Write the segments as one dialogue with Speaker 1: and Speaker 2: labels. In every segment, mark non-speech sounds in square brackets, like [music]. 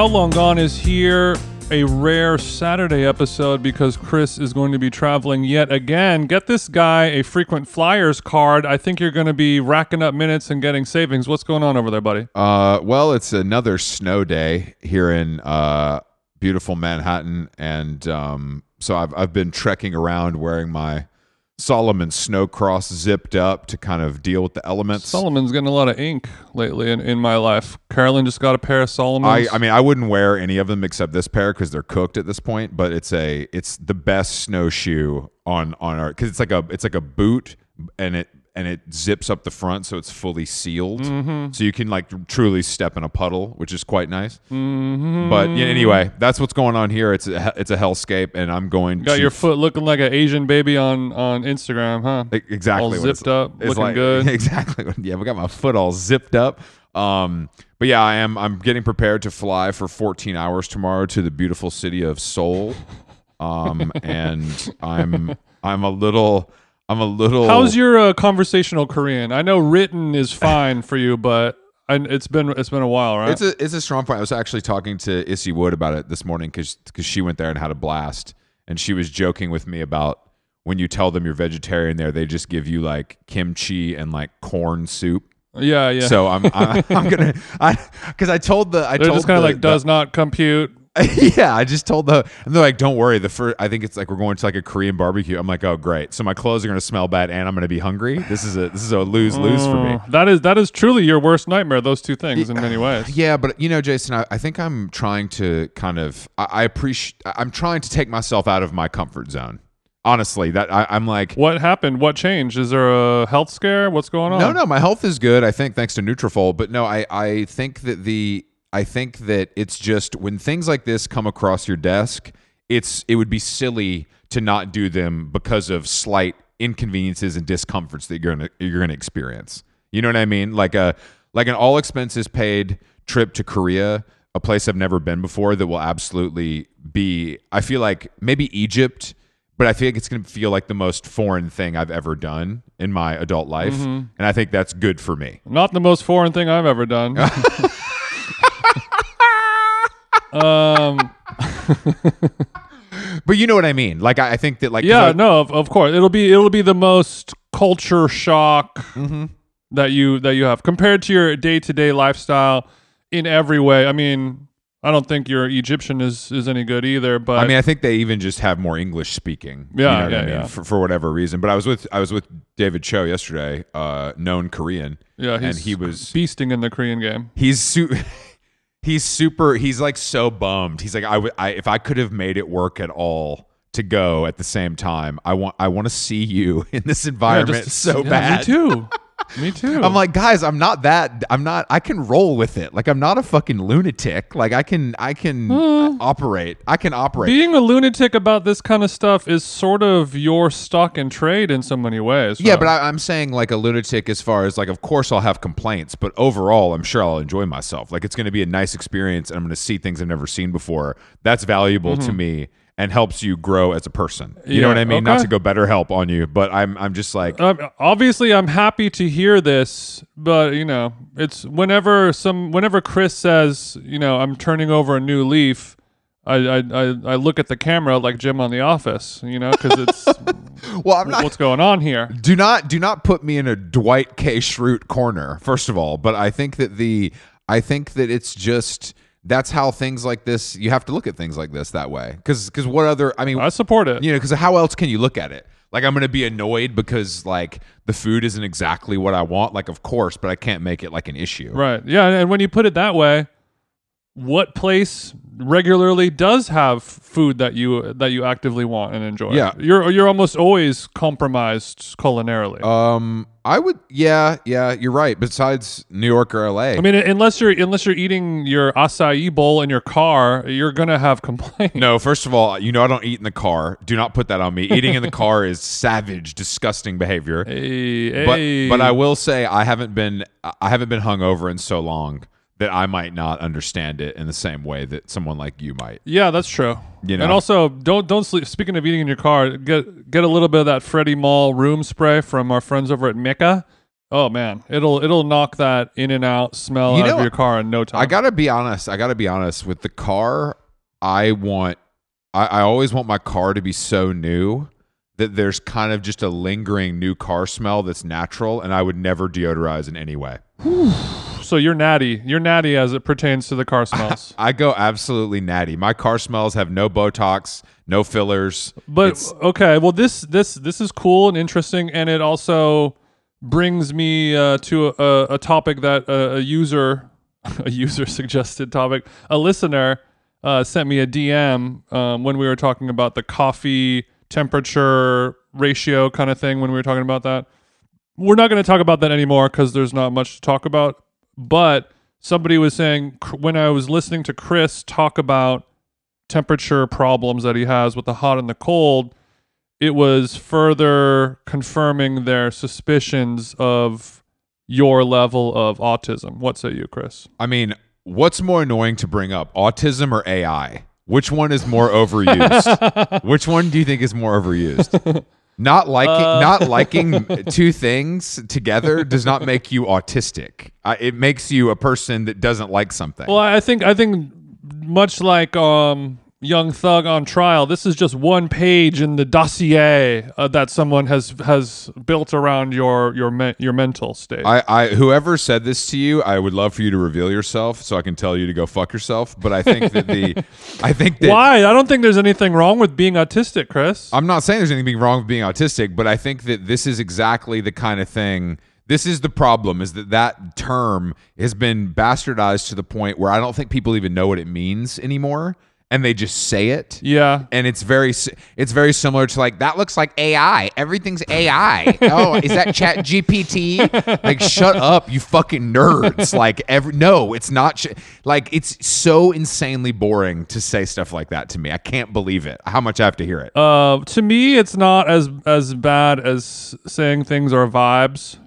Speaker 1: How Long Gone is here, a rare Saturday episode because Chris is going to be traveling yet again. Get this guy a frequent flyers card. I think you're going to be racking up minutes and getting savings. What's going on over there, buddy?
Speaker 2: Uh, well, it's another snow day here in uh, beautiful Manhattan, and um, so I've I've been trekking around wearing my Salomon Snowcross zipped up to kind of deal with the elements.
Speaker 1: Salomon's getting a lot of ink lately in, in my life. Carolyn just got a pair of Salomons.
Speaker 2: I, I mean, I wouldn't wear any of them except this pair because they're cooked at this point. But it's a it's the best snowshoe on on our because it's like a it's like a boot and it and it zips up the front so it's fully sealed
Speaker 1: Mm-hmm.
Speaker 2: so you can like truly step in a puddle which is quite nice but yeah, anyway that's what's going on here it's a it's a hellscape and i'm going
Speaker 1: got
Speaker 2: to
Speaker 1: your foot looking like an Asian baby on, on Instagram, huh?
Speaker 2: Exactly
Speaker 1: All zipped up,
Speaker 2: it's
Speaker 1: looking
Speaker 2: like-
Speaker 1: good. [laughs]
Speaker 2: Exactly. Yeah, we got my foot all zipped up. Um, but yeah, I am. I'm getting prepared to fly for 14 hours tomorrow to the beautiful city of Seoul. Um, and I'm I'm a little I'm a little.
Speaker 1: How's your uh, conversational Korean? I know written is fine for you, but I, it's been it's been a while, right?
Speaker 2: It's a it's a strong point. I was actually talking to Issy Wood about it this morning because because she went there and had a blast, and she was joking with me about when you tell them you're vegetarian there, they just give you like kimchi and like corn soup.
Speaker 1: yeah, yeah.
Speaker 2: So I'm I, [laughs] I'm gonna I because I told the I
Speaker 1: They're
Speaker 2: told
Speaker 1: just kind of like does not compute. [laughs]
Speaker 2: yeah I just told the and they're like don't worry the first I think it's like we're going to like a Korean barbecue I'm like oh great so my clothes are gonna smell bad and I'm gonna be hungry this is a this is a lose lose for me
Speaker 1: Oh, That is that is truly your worst nightmare. Those two things in many ways. [sighs]
Speaker 2: yeah but you know Jason I, I think I'm trying to kind of I, I appreciate I'm trying to take myself out of my comfort zone honestly that I, I'm like
Speaker 1: What happened? What changed? Is there a health scare? What's going on?
Speaker 2: No, no, my health is good. I think thanks to Nutrafol. But no, I I think that the I think that it's just when things like this come across your desk, it's it would be silly to not do them because of slight inconveniences and discomforts that you're gonna you're gonna experience. You know what I mean? Like a like an all expenses paid trip to Korea, a place I've never been before that will absolutely be I feel like maybe Egypt but I feel like it's going to feel like the most foreign thing I've ever done in my adult life, mm-hmm. and I think that's good for me.
Speaker 1: Not the most foreign thing I've ever done. [laughs] um. [laughs]
Speaker 2: But you know what I mean? Like I, I think that like
Speaker 1: Yeah.
Speaker 2: I-
Speaker 1: No. Of, of course, it'll be it'll be the most culture shock
Speaker 2: Mm-hmm.
Speaker 1: that you that you have compared to your day to day lifestyle in every way. I mean, I don't think your Egyptian is is any good either. But
Speaker 2: I mean, I think they even just have more English speaking. you
Speaker 1: Yeah,
Speaker 2: know what
Speaker 1: yeah,
Speaker 2: I mean?
Speaker 1: yeah.
Speaker 2: For, for whatever reason. But I was with I was with David Cho yesterday, uh, known Korean.
Speaker 1: yeah, he's
Speaker 2: and he was
Speaker 1: beasting in the Korean game.
Speaker 2: he's su- [laughs] he's super he's like so bummed. He's like I would I if I could have made it work at all to go at the same time, I want I want to see you [laughs] in this
Speaker 1: Yeah,
Speaker 2: environment
Speaker 1: just-
Speaker 2: so
Speaker 1: yeah,
Speaker 2: bad.
Speaker 1: Me too. [laughs] me [laughs] too.
Speaker 2: I'm like, guys, I'm not that. I'm not. I can roll with it. Like, I'm not a fucking lunatic. Like, I can. I can hmm. operate. I can operate.
Speaker 1: being a lunatic about this kind of stuff is sort of your stock and trade in so many ways.
Speaker 2: yeah, but I, I'm saying like a lunatic as far as like, of course I'll have complaints, but overall, I'm sure I'll enjoy myself. Like, it's going to be a nice experience, and I'm going to see things I've never seen before. That's valuable to mm-hmm. me and helps you grow as a person. You know
Speaker 1: Mm-hmm.
Speaker 2: What I mean? Not to go better help on you, but I'm. I'm just like.
Speaker 1: Um, obviously, I'm happy to hear this, but you know, it's whenever some whenever Chris says, you know, I'm turning over a new leaf. I, I, I, I look at the camera like Jim on The Office, you know, because it's [laughs]
Speaker 2: well, I'm not.
Speaker 1: what's going on here.
Speaker 2: do not do not put me in a Dwight K. Schrute corner, first of all. But I think that the I think that it's just that's how things like this you have to look at things like this that way. Because because what other I mean
Speaker 1: I support it.
Speaker 2: you know because how else can you look at it? Like I'm gonna be annoyed because like the food isn't exactly what I want. Like of course, but I can't make it like an issue.
Speaker 1: Right. Yeah, and when you put it that way, what place regularly does have food that you that you actively want and enjoy?
Speaker 2: Yeah.
Speaker 1: You're you're almost always compromised culinarily.
Speaker 2: Um, I would. Yeah, yeah, you're right. Besides New York or L.A.
Speaker 1: I mean, unless you're unless you're eating your acai bowl in your car, you're gonna have [laughs] complaints.
Speaker 2: No, first of all, you know I don't eat in the car. Do not put that on me. Eating in the car is savage, disgusting behavior.
Speaker 1: Hey,
Speaker 2: But
Speaker 1: hey.
Speaker 2: but I will say I haven't been I haven't been hungover in so long that I might not understand it in the same way that someone like you might.
Speaker 1: Yeah, that's true.
Speaker 2: You know?
Speaker 1: And also, don't don't sleep. Speaking of eating in your car, get get a little bit of that Freddie Mall room spray from our friends over at Mecca. Oh man, it'll it'll knock that in and out smell
Speaker 2: You
Speaker 1: out
Speaker 2: know,
Speaker 1: of your car in no time.
Speaker 2: I gotta be honest. I gotta be honest with the car. I want. I, I always want my car to be so new that there's kind of just a lingering new car smell that's natural, and I would never deodorize in any way. [sighs] [sighs] [sighs]
Speaker 1: so you're natty. You're natty as it pertains to the car [laughs] smells.
Speaker 2: I go absolutely natty. My car smells have no Botox, no fillers.
Speaker 1: But
Speaker 2: It's-
Speaker 1: okay, well this this this is cool and interesting, and it also brings me uh, to a, a topic that a, a user [laughs] a user suggested topic. A listener uh, sent me a DM um, when we were talking about the coffee temperature ratio kind of thing. When we were talking about that, we're not going to talk about that anymore because there's not much to talk about. But somebody was saying when I was listening to Chris talk about temperature problems that he has with the hot and the cold, it was further confirming their suspicions of your level of autism. What say you, Chris?
Speaker 2: I mean, what's more annoying to bring up, autism or AI? Which one is more overused? [laughs] Which one do you think is more overused? [laughs] Not liking
Speaker 1: Uh.
Speaker 2: not liking [laughs] two things together does not make you autistic. Uh, it makes you a person that doesn't like something.
Speaker 1: Well, I think I think much like um Young Thug on trial, this is just one page in the dossier uh, that someone has has built around your your me- your mental state.
Speaker 2: I, I whoever said this to you, I would love for you to reveal yourself so I can tell you to go fuck yourself. But I think that the [laughs] I think that
Speaker 1: Why? I don't think there's anything wrong with being autistic, Chris.
Speaker 2: I'm not saying there's anything wrong with being autistic, but I think that this is exactly the kind of thing. This is the problem: is that that term has been bastardized to the point where I don't think people even know what it means anymore, and they just say it.
Speaker 1: yeah.
Speaker 2: And it's very, it's very similar to like that looks like AI. Everything's AI. [laughs] oh, is that Chat GPT? Like, shut up, you fucking nerds. Like, every no, it's not. Sh- like, it's so insanely boring to say stuff like that to me. I can't believe it. How much I have to hear it.
Speaker 1: Uh, to me, it's not as as bad as saying things are vibes,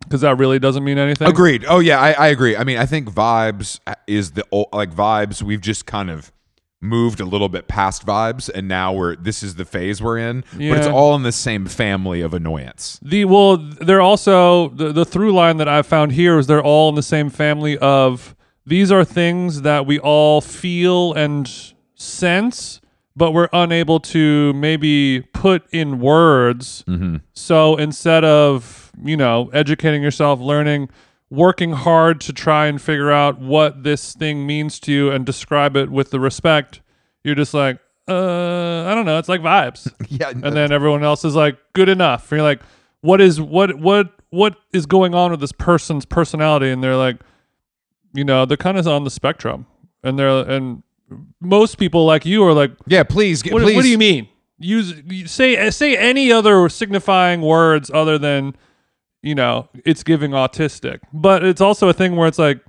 Speaker 1: because that really doesn't mean anything.
Speaker 2: Agreed. Oh yeah, I, I agree. I mean, I think vibes is the ol- like vibes. We've just kind of moved a little bit past vibes, and now we're this is the phase we're in. But it's all in the same family of annoyance.
Speaker 1: The well, they're also the the through line that I've found here is they're all in the same family of these are things that we all feel and sense, but we're unable to maybe put in words. Mm-hmm. So instead of you know educating yourself, learning, working hard to try and figure out what this thing means to you and describe it with the respect, you're just like, uh, I don't know. It's like vibes [laughs]
Speaker 2: Yeah,
Speaker 1: and then everyone else is like good enough and you're like what is what what what is going on with this person's personality and they're like you know they're kind of on the spectrum and they're and most people like you are like
Speaker 2: yeah. Please,
Speaker 1: what,
Speaker 2: please.
Speaker 1: what do you mean use say say any other signifying words other than you know it's giving autistic but it's also a thing where it's like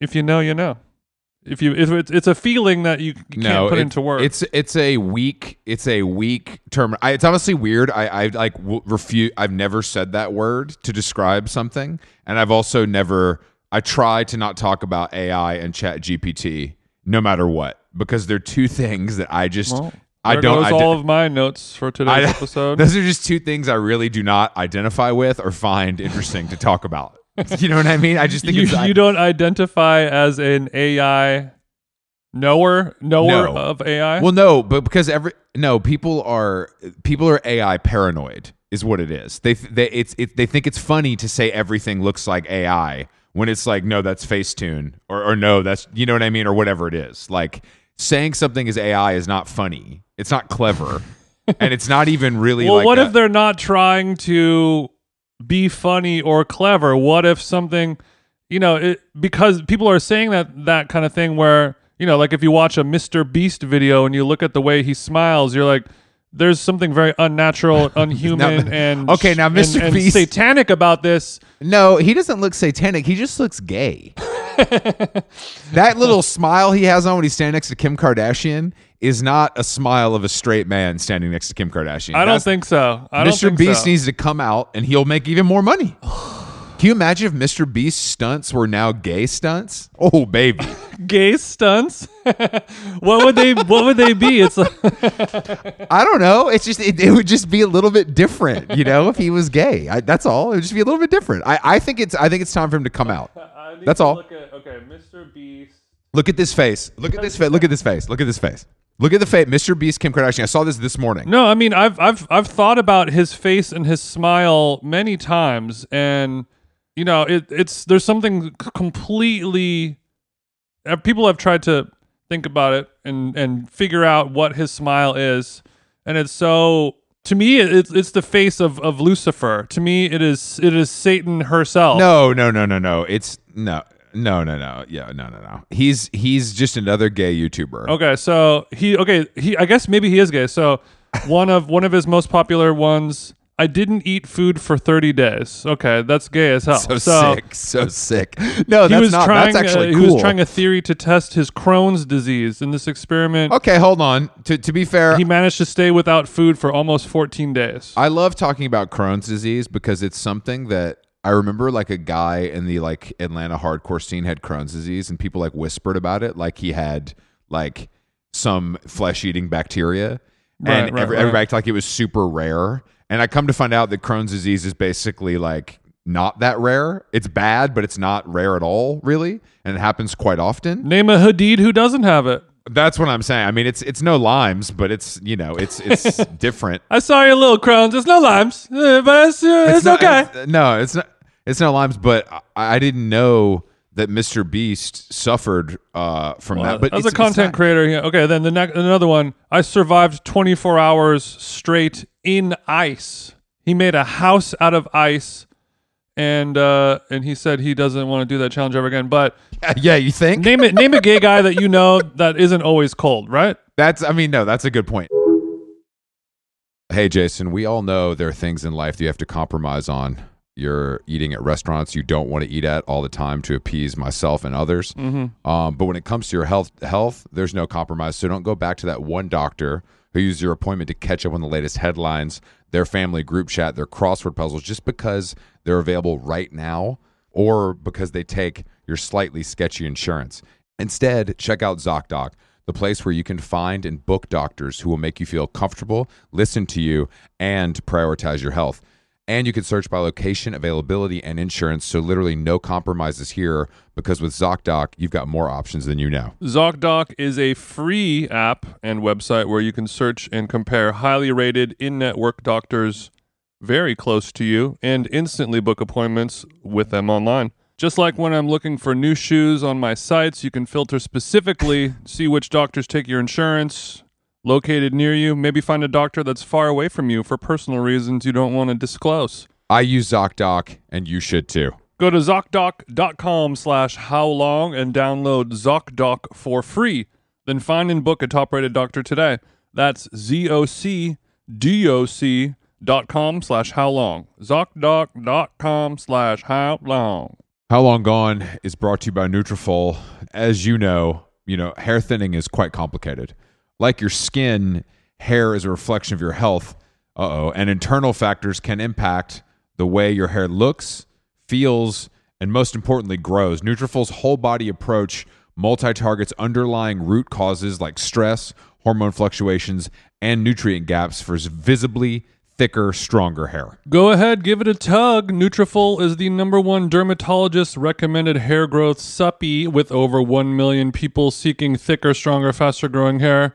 Speaker 1: if you know you know if you if it's it's a feeling that you, you can't put
Speaker 2: it-
Speaker 1: into words
Speaker 2: It's it's a weak it's a weak term. I, it's honestly weird. I I like w- refute. I've never said that word to describe something, and I've also never. I try to not talk about AI and Chat GPT, no matter what, because they're two [laughs] things that I just
Speaker 1: Well,
Speaker 2: I don't.
Speaker 1: goes
Speaker 2: I
Speaker 1: all of my notes for today's
Speaker 2: I- [laughs]
Speaker 1: episode
Speaker 2: Those are just two things I really do not identify with or find interesting to talk about. [laughs] You know what I mean? I just think
Speaker 1: you,
Speaker 2: it's I-
Speaker 1: don't identify as an AI knower knower
Speaker 2: No.
Speaker 1: of AI.
Speaker 2: Well, no, but because every no people are people are AI paranoid is what it is. They they it's it, they think it's funny to say everything looks like AI when it's like no that's Facetune or or no that's you know what I mean or whatever it is. Like saying something is AI is not funny. It's not clever. and it's not even really
Speaker 1: well,
Speaker 2: like
Speaker 1: what
Speaker 2: a-
Speaker 1: if they're not trying to be funny or clever? What if something, you know, it, because people are saying that that kind of thing where, you know, like if you watch a Mr. Beast video and you look at the way he smiles, you're like, there's something very unnatural, [laughs] unhuman, [laughs] and
Speaker 2: Okay, now, Mr.
Speaker 1: and
Speaker 2: Beast-
Speaker 1: satanic about this.
Speaker 2: No, he doesn't look satanic. He just looks gay. [laughs] that little smile he has on when he's standing next to Kim Kardashian is not a smile of a straight man standing next to Kim Kardashian.
Speaker 1: I don't
Speaker 2: That's-
Speaker 1: think so. I don't
Speaker 2: Mr. Beast
Speaker 1: so.
Speaker 2: needs to come out and he'll make even more money. [sighs] Can you imagine if Mr. Beast's stunts were now gay stunts? Oh, baby. [laughs]
Speaker 1: gay stunts. [laughs] what would they? What would they be? It's like, [laughs]
Speaker 2: I don't know. It's just it, it would just be a little bit different, you know, if he was gay. I, that's all. It would just be a little bit different. I, I think it's I think it's time for him to come out. That's all.
Speaker 1: Look at, okay, Mr. Beast.
Speaker 2: Look at this face. Look at this face. Look at this face. Look at this face. Look at the face. Mr. Beast, Kim Kardashian. I saw this this morning.
Speaker 1: No, I mean I've I've I've thought about his face and his smile many times, and you know it it's there's something completely. uh, People have tried to think about it and and figure out what his smile is, and it's so. To me, it's it's the face of, of Lucifer. To me, it is it is Satan herself.
Speaker 2: No, no, no, no, no. It's no, no, no, no. Yeah, no, no, no. He's he's just another gay YouTuber.
Speaker 1: Okay, so he okay he I guess maybe he is gay. So [laughs] one of one of his most popular ones. I didn't eat food for thirty days. Okay, that's gay as hell.
Speaker 2: So, sick, so sick. No,
Speaker 1: He
Speaker 2: that's
Speaker 1: was
Speaker 2: not.
Speaker 1: trying.
Speaker 2: that's actually
Speaker 1: uh,
Speaker 2: cool.
Speaker 1: He was trying a theory to test his Crohn's disease in this experiment.
Speaker 2: okay, hold on. To to be fair,
Speaker 1: He managed to stay without food for almost fourteen days.
Speaker 2: I love talking about Crohn's disease because it's something that I remember like a guy in the like Atlanta hardcore scene had Crohn's disease and people like whispered about it like he had like some flesh eating bacteria
Speaker 1: Right,
Speaker 2: and
Speaker 1: right,
Speaker 2: every,
Speaker 1: right.
Speaker 2: everybody like it was super rare and I come to find out that Crohn's disease is basically like not that rare. It's bad, but it's not rare at all, really, and it happens quite often.
Speaker 1: Name a Hadid who doesn't have it.
Speaker 2: That's what I'm saying. I mean, it's it's no Lyme's, but it's you know it's it's [laughs] different.
Speaker 1: I saw your little Crohn's. It's no Lyme's, uh, but it's, uh, it's,
Speaker 2: not-
Speaker 1: okay.
Speaker 2: it's- no, it's not. It's not Lyme's, but I, I didn't know that Mr. Beast suffered uh, from that. But
Speaker 1: as a content creator, yeah. Okay, then the next another one. I survived 24 hours straight in ice. He made a house out of ice, and uh, and he said he doesn't want to do that challenge ever again. But
Speaker 2: yeah, you think
Speaker 1: name it. Name a gay guy that you know [laughs] that isn't always cold, right?
Speaker 2: that's? I mean, no, that's a good point. Hey, Jason, we all know there are things in life that you have to compromise on. You're eating at restaurants you don't want to eat at all the time to appease myself and others.
Speaker 1: Mm-hmm.
Speaker 2: Um, but when it comes to your health, health, there's no compromise. So don't go back to that one doctor who used your appointment to catch up on the latest headlines, their family group chat, their crossword puzzles, just because they're available right now or because they take your slightly sketchy insurance. Instead, check out ZocDoc, the place where you can find and book doctors who will make you feel comfortable, listen to you, and prioritize your health. And you can search by location, availability, and insurance. So literally no compromises here because with ZocDoc, you've got more options than you know.
Speaker 1: ZocDoc is a free app and website where you can search and compare highly rated in-network doctors very close to you and instantly book appointments with them online. Just like when I'm looking for new shoes on my sites, you can filter specifically, see which doctors take your insurance, located near you, maybe find a doctor that's far away from you for personal reasons you don't want to disclose.
Speaker 2: I use ZocDoc, and you should too.
Speaker 1: Go to ZocDoc.com slash how long and download ZocDoc for free. Then find and book a top rated doctor today. That's Z-O-C-D-O-C dot com slash how long. ZocDoc.com slash how long.
Speaker 2: How Long Gone is brought to you by Nutrafol. As you know, you know, hair thinning is quite complicated. Like your skin, hair is a reflection of your health. Uh-oh, and internal factors can impact the way your hair looks, feels, and most importantly grows. Nutrafol's whole body approach multi-targets underlying root causes like stress, hormone fluctuations, and nutrient gaps for visibly thicker, stronger hair.
Speaker 1: Go ahead, give it a tug. Nutrafol is the number one dermatologist recommended hair growth suppy with over 1 million people seeking thicker, stronger, faster growing hair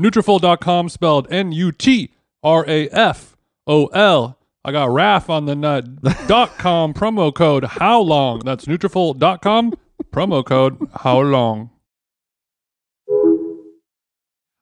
Speaker 1: Nutrafol.com spelled N-U-T-R-A-F-O-L. I got RAF on the nut. [laughs] dot com promo code how long? That's Nutrafol.com promo code how long?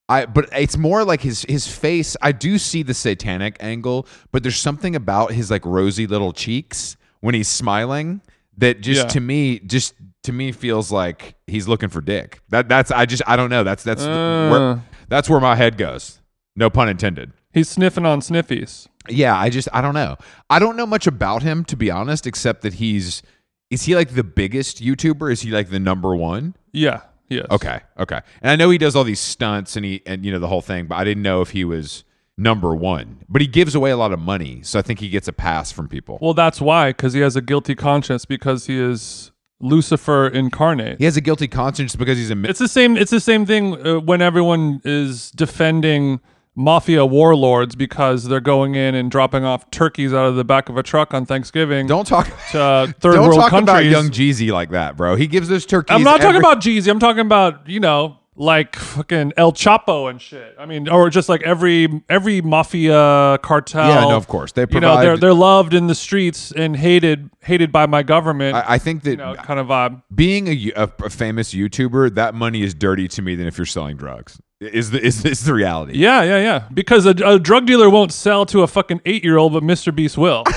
Speaker 2: I but it's more like his his face. I do see the satanic angle, but there's something about his like rosy little cheeks when he's smiling that just
Speaker 1: Yeah.
Speaker 2: to me just to me feels like he's looking for dick. That that's I just I don't know. That's that's
Speaker 1: Uh.
Speaker 2: where that's where my head goes. No pun intended.
Speaker 1: He's sniffing on sniffies.
Speaker 2: Yeah, I just I don't know. I don't know much about him to be honest, except that he's is he like the biggest YouTuber? Is he like the number one?
Speaker 1: Yeah, yes.
Speaker 2: Okay, okay. And I know he does all these stunts and he and you know the whole thing, but I didn't know if he was number one. But he gives away a lot of money, so I think he gets a pass from people.
Speaker 1: Well, that's why, because he has a guilty conscience because he is Lucifer incarnate.
Speaker 2: he has a guilty conscience because he's a mi-
Speaker 1: It's the same. It's the same thing uh, when everyone is defending mafia warlords because they're going in and dropping off turkeys out of the back of a truck on Thanksgiving
Speaker 2: Don't talk
Speaker 1: to [laughs] uh, third
Speaker 2: Don't
Speaker 1: world
Speaker 2: talk about young Jeezy like that, bro. He gives those turkeys.
Speaker 1: I'm not talking about Jeezy. I'm talking about you know like fucking El Chapo and shit. I mean, or just like every every mafia cartel.
Speaker 2: Yeah, no, of course. They
Speaker 1: you know they're they're loved in the streets and hated hated by my government.
Speaker 2: I, I think that
Speaker 1: you know, kind of vibe.
Speaker 2: being a, a, a famous YouTuber, that money is dirty to me than if you're selling drugs. Is the is, is the reality?
Speaker 1: Yeah, yeah, yeah. Because a, a drug dealer won't sell to a fucking eight year old, but Mr. Beast will. [laughs]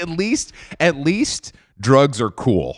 Speaker 2: at least at least drugs are cool.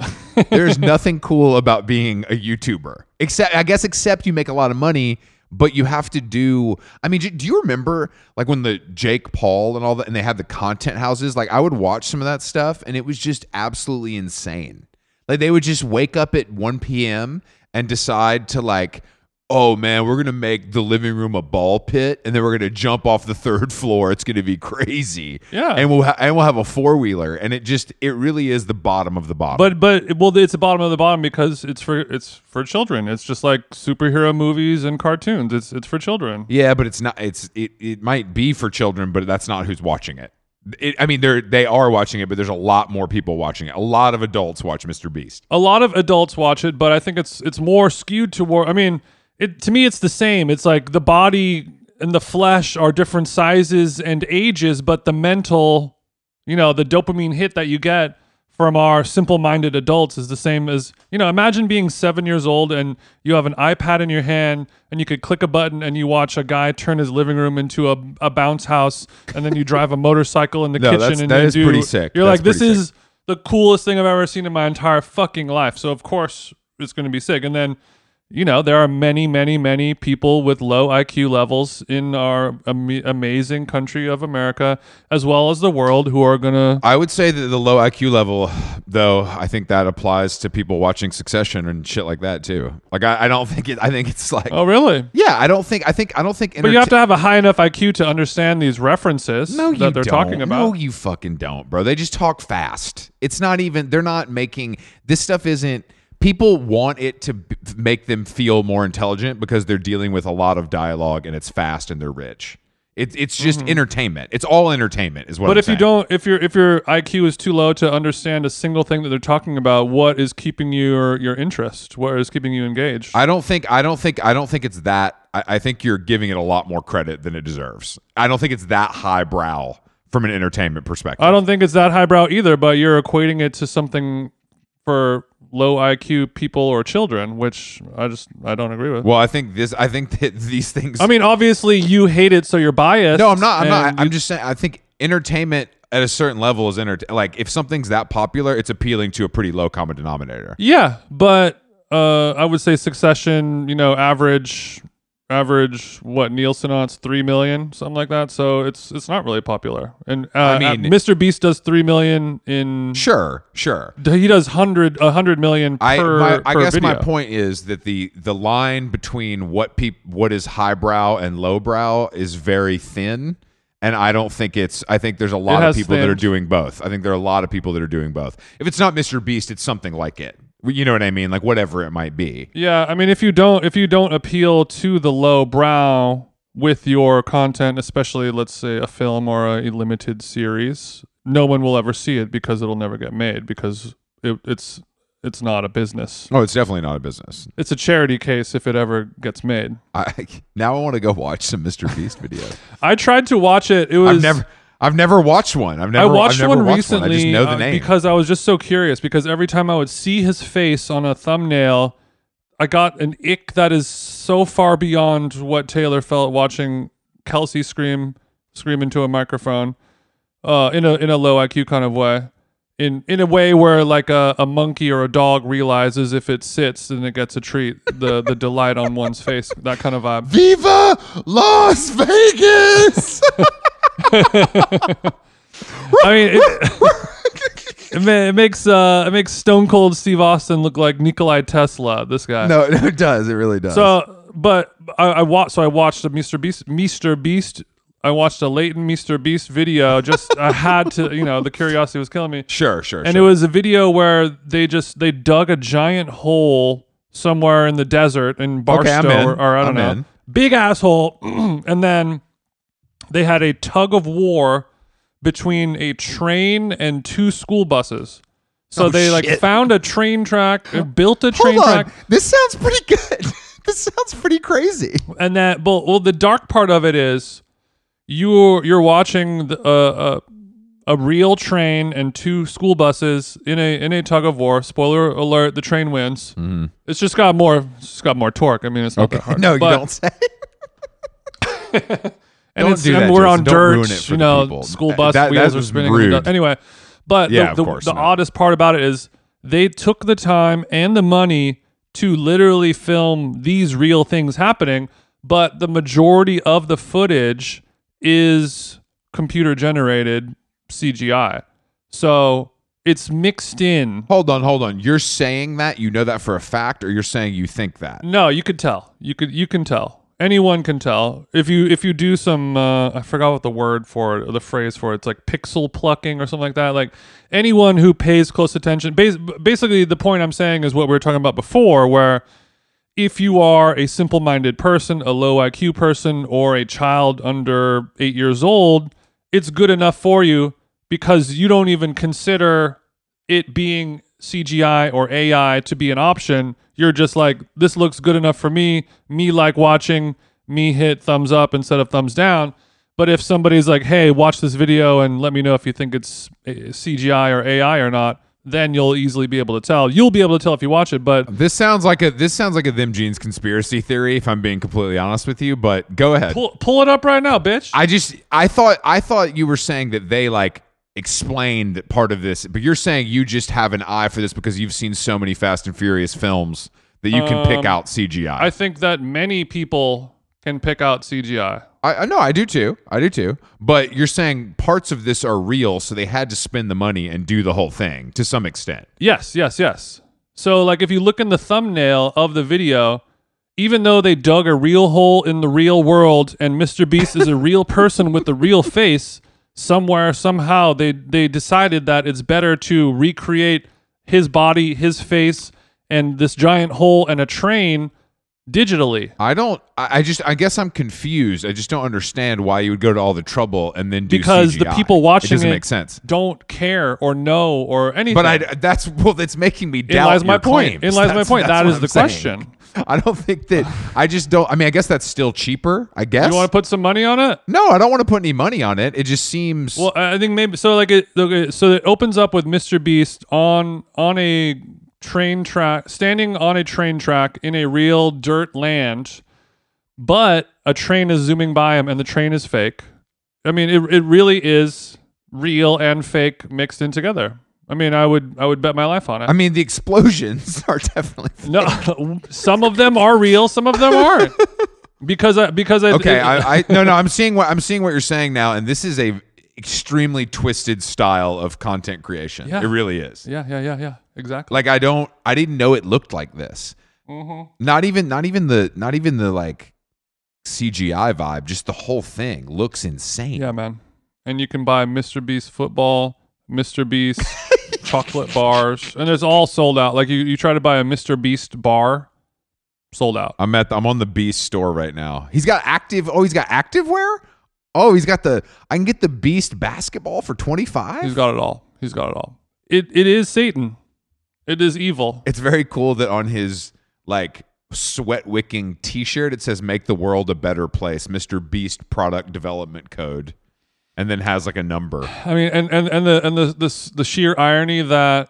Speaker 2: There's [laughs] nothing cool about being a YouTuber. Except I guess except you make a lot of money, but you have to do I mean, do you remember like when the Jake Paul and all that and they had the content houses? Like I would watch some of that stuff and it was just absolutely insane. Like they would just wake up at 1 p.m. and decide to like Oh man, we're gonna make the living room a ball pit, and then we're gonna jump off the third [laughs] floor. It's gonna be crazy.
Speaker 1: Yeah.
Speaker 2: and we'll ha- and we'll have a four wheeler, and it just it really is the bottom of the bottom.
Speaker 1: but but well, it's the bottom of the bottom because it's for it's for children. It's just like superhero movies and cartoons. It's it's for children.
Speaker 2: yeah, but it's not. It's it, it might be for children, but that's not who's watching it. It, I mean, they're they are watching it, but there's a lot more people watching it. A lot of adults watch Mr. Beast.
Speaker 1: A lot of adults watch it, but I think it's it's more skewed toward. I mean, it to me it's the same. It's like the body and the flesh are different sizes and ages, but the mental, you know, the dopamine hit that you get from our simple-minded adults is the same as you know. Imagine being seven years old and you have an iPad in your hand and you could click a button and you watch a guy turn his living room into a, a bounce house, and then you drive a [laughs] motorcycle in the
Speaker 2: No,
Speaker 1: kitchen and
Speaker 2: that
Speaker 1: you
Speaker 2: is
Speaker 1: do.
Speaker 2: pretty sick.
Speaker 1: You're
Speaker 2: That's
Speaker 1: like, this is the coolest thing I've ever seen in my entire fucking life. So of course it's going to be sick. And then, you know, there are many, many, many people with low IQ levels in our am- amazing country of America, as well as the world, who are going to.
Speaker 2: I would say that the low IQ level, though, I think that applies to people watching Succession and shit like that too. Like I, I don't think it. I think it's like.
Speaker 1: Oh, really?
Speaker 2: Yeah, I don't think. I think. I don't think.
Speaker 1: But you have to have a high enough IQ to understand these references
Speaker 2: No, you
Speaker 1: that they're
Speaker 2: don't.
Speaker 1: talking about.
Speaker 2: No, you fucking don't, bro. They just talk fast. It's not even. They're not making this stuff. Isn't people want it to b- make them feel more intelligent because they're dealing with a lot of dialogue and it's fast and they're rich. It, it's just entertainment. It's all entertainment, is what.
Speaker 1: Mm-hmm. But
Speaker 2: I'm
Speaker 1: if you don't, if your if your IQ is too low to understand a single thing that they're talking about, what is keeping your your interest? What is keeping you engaged?
Speaker 2: I don't think. I don't think. I don't think it's that. I, I think you're giving it a lot more credit than it deserves. I don't think it's that highbrow from an entertainment perspective.
Speaker 1: I don't think it's that highbrow either, but you're equating it to something for low IQ people or children, which I just I don't agree with.
Speaker 2: well, I think this. I think that [laughs] these things.
Speaker 1: I mean, obviously you hate it, so you're biased.
Speaker 2: No, I'm not. I'm not. I'm just saying. I think entertainment at a certain level is enter- Like if something's that popular, it's appealing to a pretty low common denominator.
Speaker 1: yeah, but uh, I would say Succession. You know, average average what Nielsen on it's three million, something like that. So it's it's not really popular. And uh,
Speaker 2: I mean-
Speaker 1: uh, Mr. Beast does three million in.
Speaker 2: Sure, sure.
Speaker 1: He does hundred a hundred million per.
Speaker 2: I my, I guess my point is that the the line between what peop what is highbrow and lowbrow is very thin. And I don't think it's. I think there's a lot of people that are doing both. I think there are a lot of people that are doing both. If it's not Mr. Beast, it's something like it. You know what I mean? Like whatever it might be.
Speaker 1: Yeah, I mean, if you don't if you don't appeal to the low brow with your content, especially let's say a film or a, limited series, no one will ever see it because it'll never get made because it, it's it's not a business.
Speaker 2: Oh, it's definitely not a business.
Speaker 1: It's a charity case if it ever gets made.
Speaker 2: I [laughs] now I want to go watch some Mr. Beast videos. [laughs]
Speaker 1: I tried to watch it. It was
Speaker 2: I've never I've never watched one. I've never
Speaker 1: I watched
Speaker 2: never
Speaker 1: one
Speaker 2: watched
Speaker 1: recently
Speaker 2: I just know the
Speaker 1: uh,
Speaker 2: name.
Speaker 1: because I was just so curious. Because every time I would see his face on a thumbnail, I got an ick that is so far beyond what Taylor felt watching Kelsey scream scream into a microphone, uh, in a in a low IQ kind of way, in in a way where like a, a monkey or a dog realizes if it sits then it gets a treat the the delight on one's face that kind of vibe
Speaker 2: Viva Las Vegas! [laughs]
Speaker 1: i mean it, it, it makes uh it makes stone cold steve austin look like nikolai tesla this guy
Speaker 2: no, [laughs] no, it does. It really does.
Speaker 1: so but i, I watched so i watched a mr beast mr beast i watched a leighton mr beast video just i had to you know the curiosity was killing me
Speaker 2: sure, sure,
Speaker 1: and
Speaker 2: sure.
Speaker 1: it was a video where they just they dug a giant hole somewhere in the desert in Barstow
Speaker 2: Okay, in.
Speaker 1: or, or I don't
Speaker 2: I'm
Speaker 1: know,
Speaker 2: in.
Speaker 1: big asshole, [clears throat] and then they had a tug of war between a train and two school buses. So
Speaker 2: Oh,
Speaker 1: they like
Speaker 2: shit.
Speaker 1: found a train track, built a train
Speaker 2: Hold on.
Speaker 1: track,
Speaker 2: This sounds pretty good. [laughs] this sounds pretty crazy.
Speaker 1: and that. Well, well, the dark part of it is you're you're watching the, uh, uh, a real train and two school buses in a in a tug of war. Spoiler alert: the train wins. It's just got more. It's got more torque. I mean, it's not that hard.
Speaker 2: No, you
Speaker 1: But-
Speaker 2: don't say. [laughs]
Speaker 1: And,
Speaker 2: Don't
Speaker 1: it's,
Speaker 2: do
Speaker 1: and
Speaker 2: that,
Speaker 1: we're
Speaker 2: Jason.
Speaker 1: on
Speaker 2: Don't
Speaker 1: dirt.
Speaker 2: ruin it for
Speaker 1: you know,
Speaker 2: people.
Speaker 1: school bus
Speaker 2: that-
Speaker 1: wheels are spinning.
Speaker 2: rude.
Speaker 1: Anyway, but
Speaker 2: Yeah,
Speaker 1: the,
Speaker 2: of
Speaker 1: the,
Speaker 2: course,
Speaker 1: the
Speaker 2: no.
Speaker 1: oddest part about it is they took the time and the money to literally film these real things happening, but the majority of the footage is computer generated CGI. So it's mixed in.
Speaker 2: Hold on, hold on. You're saying that you know that for a fact, or you're saying you think that?
Speaker 1: No, you could tell. You could you can tell. Anyone can tell if you if you do some uh, I forgot what the word for it or the phrase for it. It's like pixel plucking or something like that. Like anyone who pays close attention. Bas- basically, the point I'm saying is what we were talking about before, where if you are a simple-minded person, a low IQ person, or a child under eight years old, it's good enough for you because you don't even consider it being CGI or AI to be an option. You're just like, this looks good enough for me. Me like watching, me hit thumbs up instead of thumbs down. But if somebody's like, hey, watch this video and let me know if you think it's uh, CGI or AI or not, then you'll easily be able to tell. You'll be able to tell if you watch it, but
Speaker 2: This sounds like a this sounds like a them jeans conspiracy theory. If I'm being completely honest with you, but go ahead.
Speaker 1: pull, pull it up right now, bitch.
Speaker 2: I just I thought I thought you were saying that they like explained part of this, but you're saying you just have an eye for this because you've seen so many Fast and Furious films that you can pick
Speaker 1: Um,
Speaker 2: out CGI.
Speaker 1: I think that many people can pick out CGI.
Speaker 2: I, I know I do too. I do too. But you're saying parts of this are real, so they had to spend the money and do the whole thing to some extent.
Speaker 1: Yes, yes, yes. So, like, if you look in the thumbnail of the video, even though they dug a real hole in the real world and Mr. Beast is a real person with a real face, somewhere, somehow, they, they decided that it's better to recreate his body, his face, and this giant hole and a train digitally.
Speaker 2: I don't. I, I just. I guess I'm confused. I just don't understand why you would go to all the trouble and then do
Speaker 1: Because the
Speaker 2: CGI.
Speaker 1: people watching
Speaker 2: it doesn't
Speaker 1: it
Speaker 2: make sense.
Speaker 1: Don't care or know or anything.
Speaker 2: But I. That's well. That's making me
Speaker 1: in
Speaker 2: doubt
Speaker 1: lies my
Speaker 2: your
Speaker 1: point.
Speaker 2: claims.
Speaker 1: In lies my
Speaker 2: That's-
Speaker 1: point.
Speaker 2: that's
Speaker 1: That
Speaker 2: what
Speaker 1: is
Speaker 2: I'm
Speaker 1: the
Speaker 2: saying.
Speaker 1: question. [laughs]
Speaker 2: I don't think that. I just don't. I mean, I guess that's still cheaper. I guess.
Speaker 1: You want to put some money on it?
Speaker 2: no, I don't want to put any money on it. It just seems.
Speaker 1: Well, I I think maybe so. Like it, okay, so it opens up with Mr. Beast on on a train track, standing on a train track in a real dirt land, but a train is zooming by him, and the train is fake. I mean, it it really is real and fake mixed in together. I mean, I would I would bet my life on it.
Speaker 2: I mean, the explosions [laughs] are definitely.
Speaker 1: no, [laughs] some of them are real, some of them aren't. Because I because I
Speaker 2: Okay,
Speaker 1: it-
Speaker 2: I, I [laughs] no no I'm seeing what I'm seeing what you're saying now, and this is a extremely twisted style of content creation.
Speaker 1: Yeah.
Speaker 2: It really is.
Speaker 1: yeah yeah yeah yeah exactly.
Speaker 2: Like I don't I didn't know it looked like this.
Speaker 1: Mm-hmm.
Speaker 2: Not even not even the not even the like CGI vibe. Just the whole thing looks insane.
Speaker 1: Yeah, man. And you can buy Mr. Beast football, Mr. Beast [laughs] chocolate bars, and it's all sold out. Like you, you try to buy a Mr. Beast bar, sold out.
Speaker 2: I'm at the, I'm on the Beast store right now. He's got active. Oh, he's got active wear. Oh, he's got the. I can get the Beast basketball for twenty five.
Speaker 1: He's got it all. He's got it all. It it is Satan. It is evil.
Speaker 2: it's very cool that on his like sweat wicking t-shirt it says make the world a better place mr beast product development code and then has like a number
Speaker 1: I mean, and and and the and the the, the sheer irony that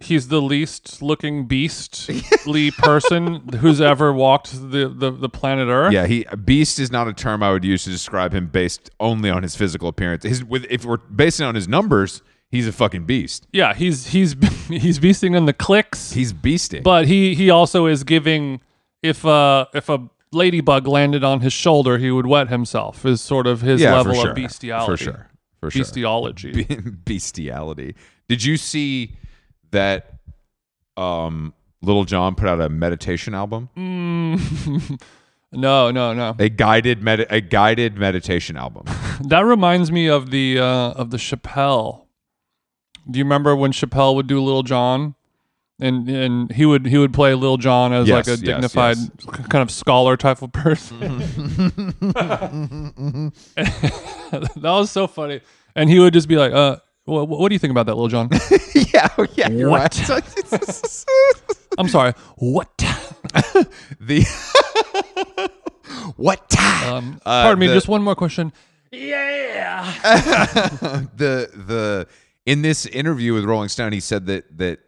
Speaker 1: he's the least looking beastly [laughs] person who's ever walked the, the the planet Earth.
Speaker 2: yeah he beast is not a term i would use to describe him based only on his physical appearance his with if we're basing on his numbers he's a fucking beast.
Speaker 1: Yeah, he's he's [laughs] he's beasting in the clicks,
Speaker 2: He's beasting.
Speaker 1: but he he also is giving if uh if a ladybug landed on his shoulder, he would wet himself. Is sort of his
Speaker 2: yeah,
Speaker 1: level
Speaker 2: sure.
Speaker 1: of bestiality.
Speaker 2: For sure. For sure.
Speaker 1: Bestiology.
Speaker 2: Be- [laughs] bestiality. Did you see that um Little John put out a meditation album?
Speaker 1: Mm, [laughs] no, no, no.
Speaker 2: A guided med- a guided meditation album.
Speaker 1: That reminds me of the uh, of the Chappelle. Do you remember when Chappelle would do Little John, and and he would he would play Little John as
Speaker 2: Yes,
Speaker 1: like a
Speaker 2: yes,
Speaker 1: dignified
Speaker 2: yes.
Speaker 1: kind of scholar type of person. [laughs] [laughs] that was so funny, and he would just be like, "Uh, what, what do you think about that, Little John?" [laughs]
Speaker 2: yeah, oh, yeah, you're
Speaker 1: What?
Speaker 2: right.
Speaker 1: I'm sorry, what?
Speaker 2: the what?
Speaker 1: Um,
Speaker 2: Uh,
Speaker 1: pardon me,
Speaker 2: the-
Speaker 1: just one more question. Yeah.
Speaker 2: the the in this interview with Rolling Stone, he said that that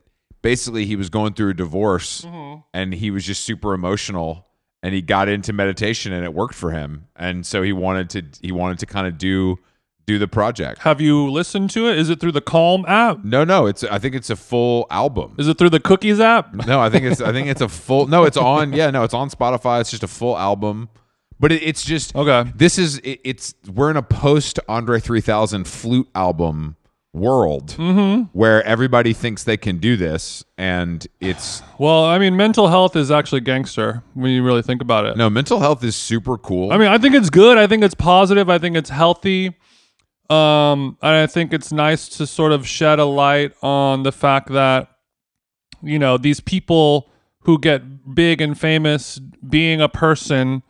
Speaker 2: basically he was going through a divorce
Speaker 1: Mm-hmm.
Speaker 2: and he was just super emotional and he got into meditation and it worked for him and so he wanted to he wanted to kind of do do the project.
Speaker 1: Have you listened to it? Is it through the Calm app?
Speaker 2: No, no, it's I think it's a full album.
Speaker 1: Is it through the Cookies app? [laughs]
Speaker 2: No, I think it's I think it's a full. No, it's on. Yeah, no, it's on Spotify. It's just a full album, but it, it's just
Speaker 1: Okay.
Speaker 2: This is it, it's we're in a post Andre three thousand flute album world
Speaker 1: Mm-hmm.
Speaker 2: where everybody thinks they can do this, and it's
Speaker 1: Well, I mean, mental health is actually gangster when you really think about it.
Speaker 2: no mental health is super cool.
Speaker 1: I mean, I think it's good. I think it's positive. I think it's healthy. Um, and I think it's nice to sort of shed a light on the fact that, you know, these people who get big and famous being a person,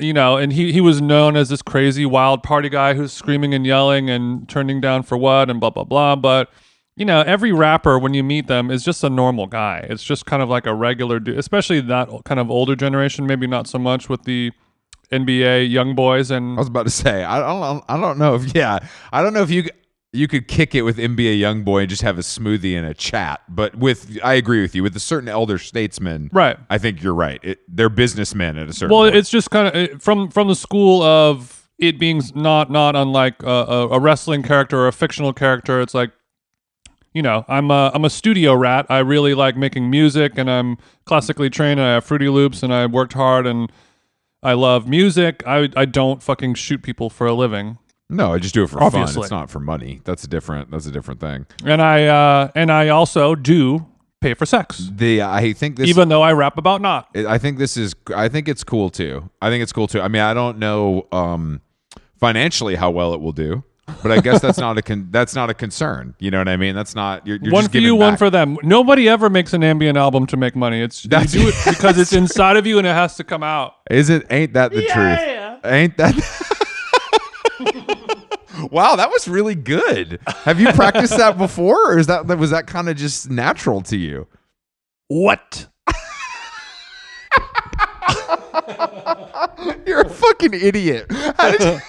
Speaker 1: you know, and he, he was known as this crazy wild party guy who's screaming and yelling and turning down for what and blah, blah, blah. But, you know, every rapper, when you meet them, is just a normal guy. It's just kind of like a regular dude, especially that kind of older generation, maybe not so much with the NBA young boys and
Speaker 2: I was about to say I don't I don't know if yeah I don't know if you you could kick it with NBA young boy and just have a smoothie and a chat, but with I agree with you with a certain elder statesman.
Speaker 1: right.
Speaker 2: I think you're right. It, they're businessmen at a certain.
Speaker 1: Well,
Speaker 2: point.
Speaker 1: it's just kind of from from the school of it being not not unlike a, a, a wrestling character or a fictional character. It's like, you know, I'm a I'm a studio rat. I really like making music, and I'm classically trained. And I have Fruity Loops, and I worked hard, and I love music. I I don't fucking shoot people for a living,
Speaker 2: no, I just do it for fun. It's not for money. That's a different. That's a different thing.
Speaker 1: and I uh and I also do pay for sex,
Speaker 2: The I think this.
Speaker 1: even though I rap about not.
Speaker 2: I think this is. I think it's cool too. I think it's cool too. I mean, I don't know um, financially how well it will do, but I guess that's not a con- [laughs] that's not a concern. You know what I mean? That's not. You're, you're
Speaker 1: one
Speaker 2: just
Speaker 1: for
Speaker 2: giving
Speaker 1: you, one for them. Nobody ever makes an ambient album to make money. It's
Speaker 2: That's-
Speaker 1: you do it [laughs] because it's inside of you and it has to come out.
Speaker 2: Is it? Ain't that the
Speaker 1: Yeah.
Speaker 2: truth? Ain't that? [laughs] wow, that was really good. Have you practiced that before, or is that was that kind of just natural to you?
Speaker 1: What? [laughs]
Speaker 2: You're a fucking idiot. How did you-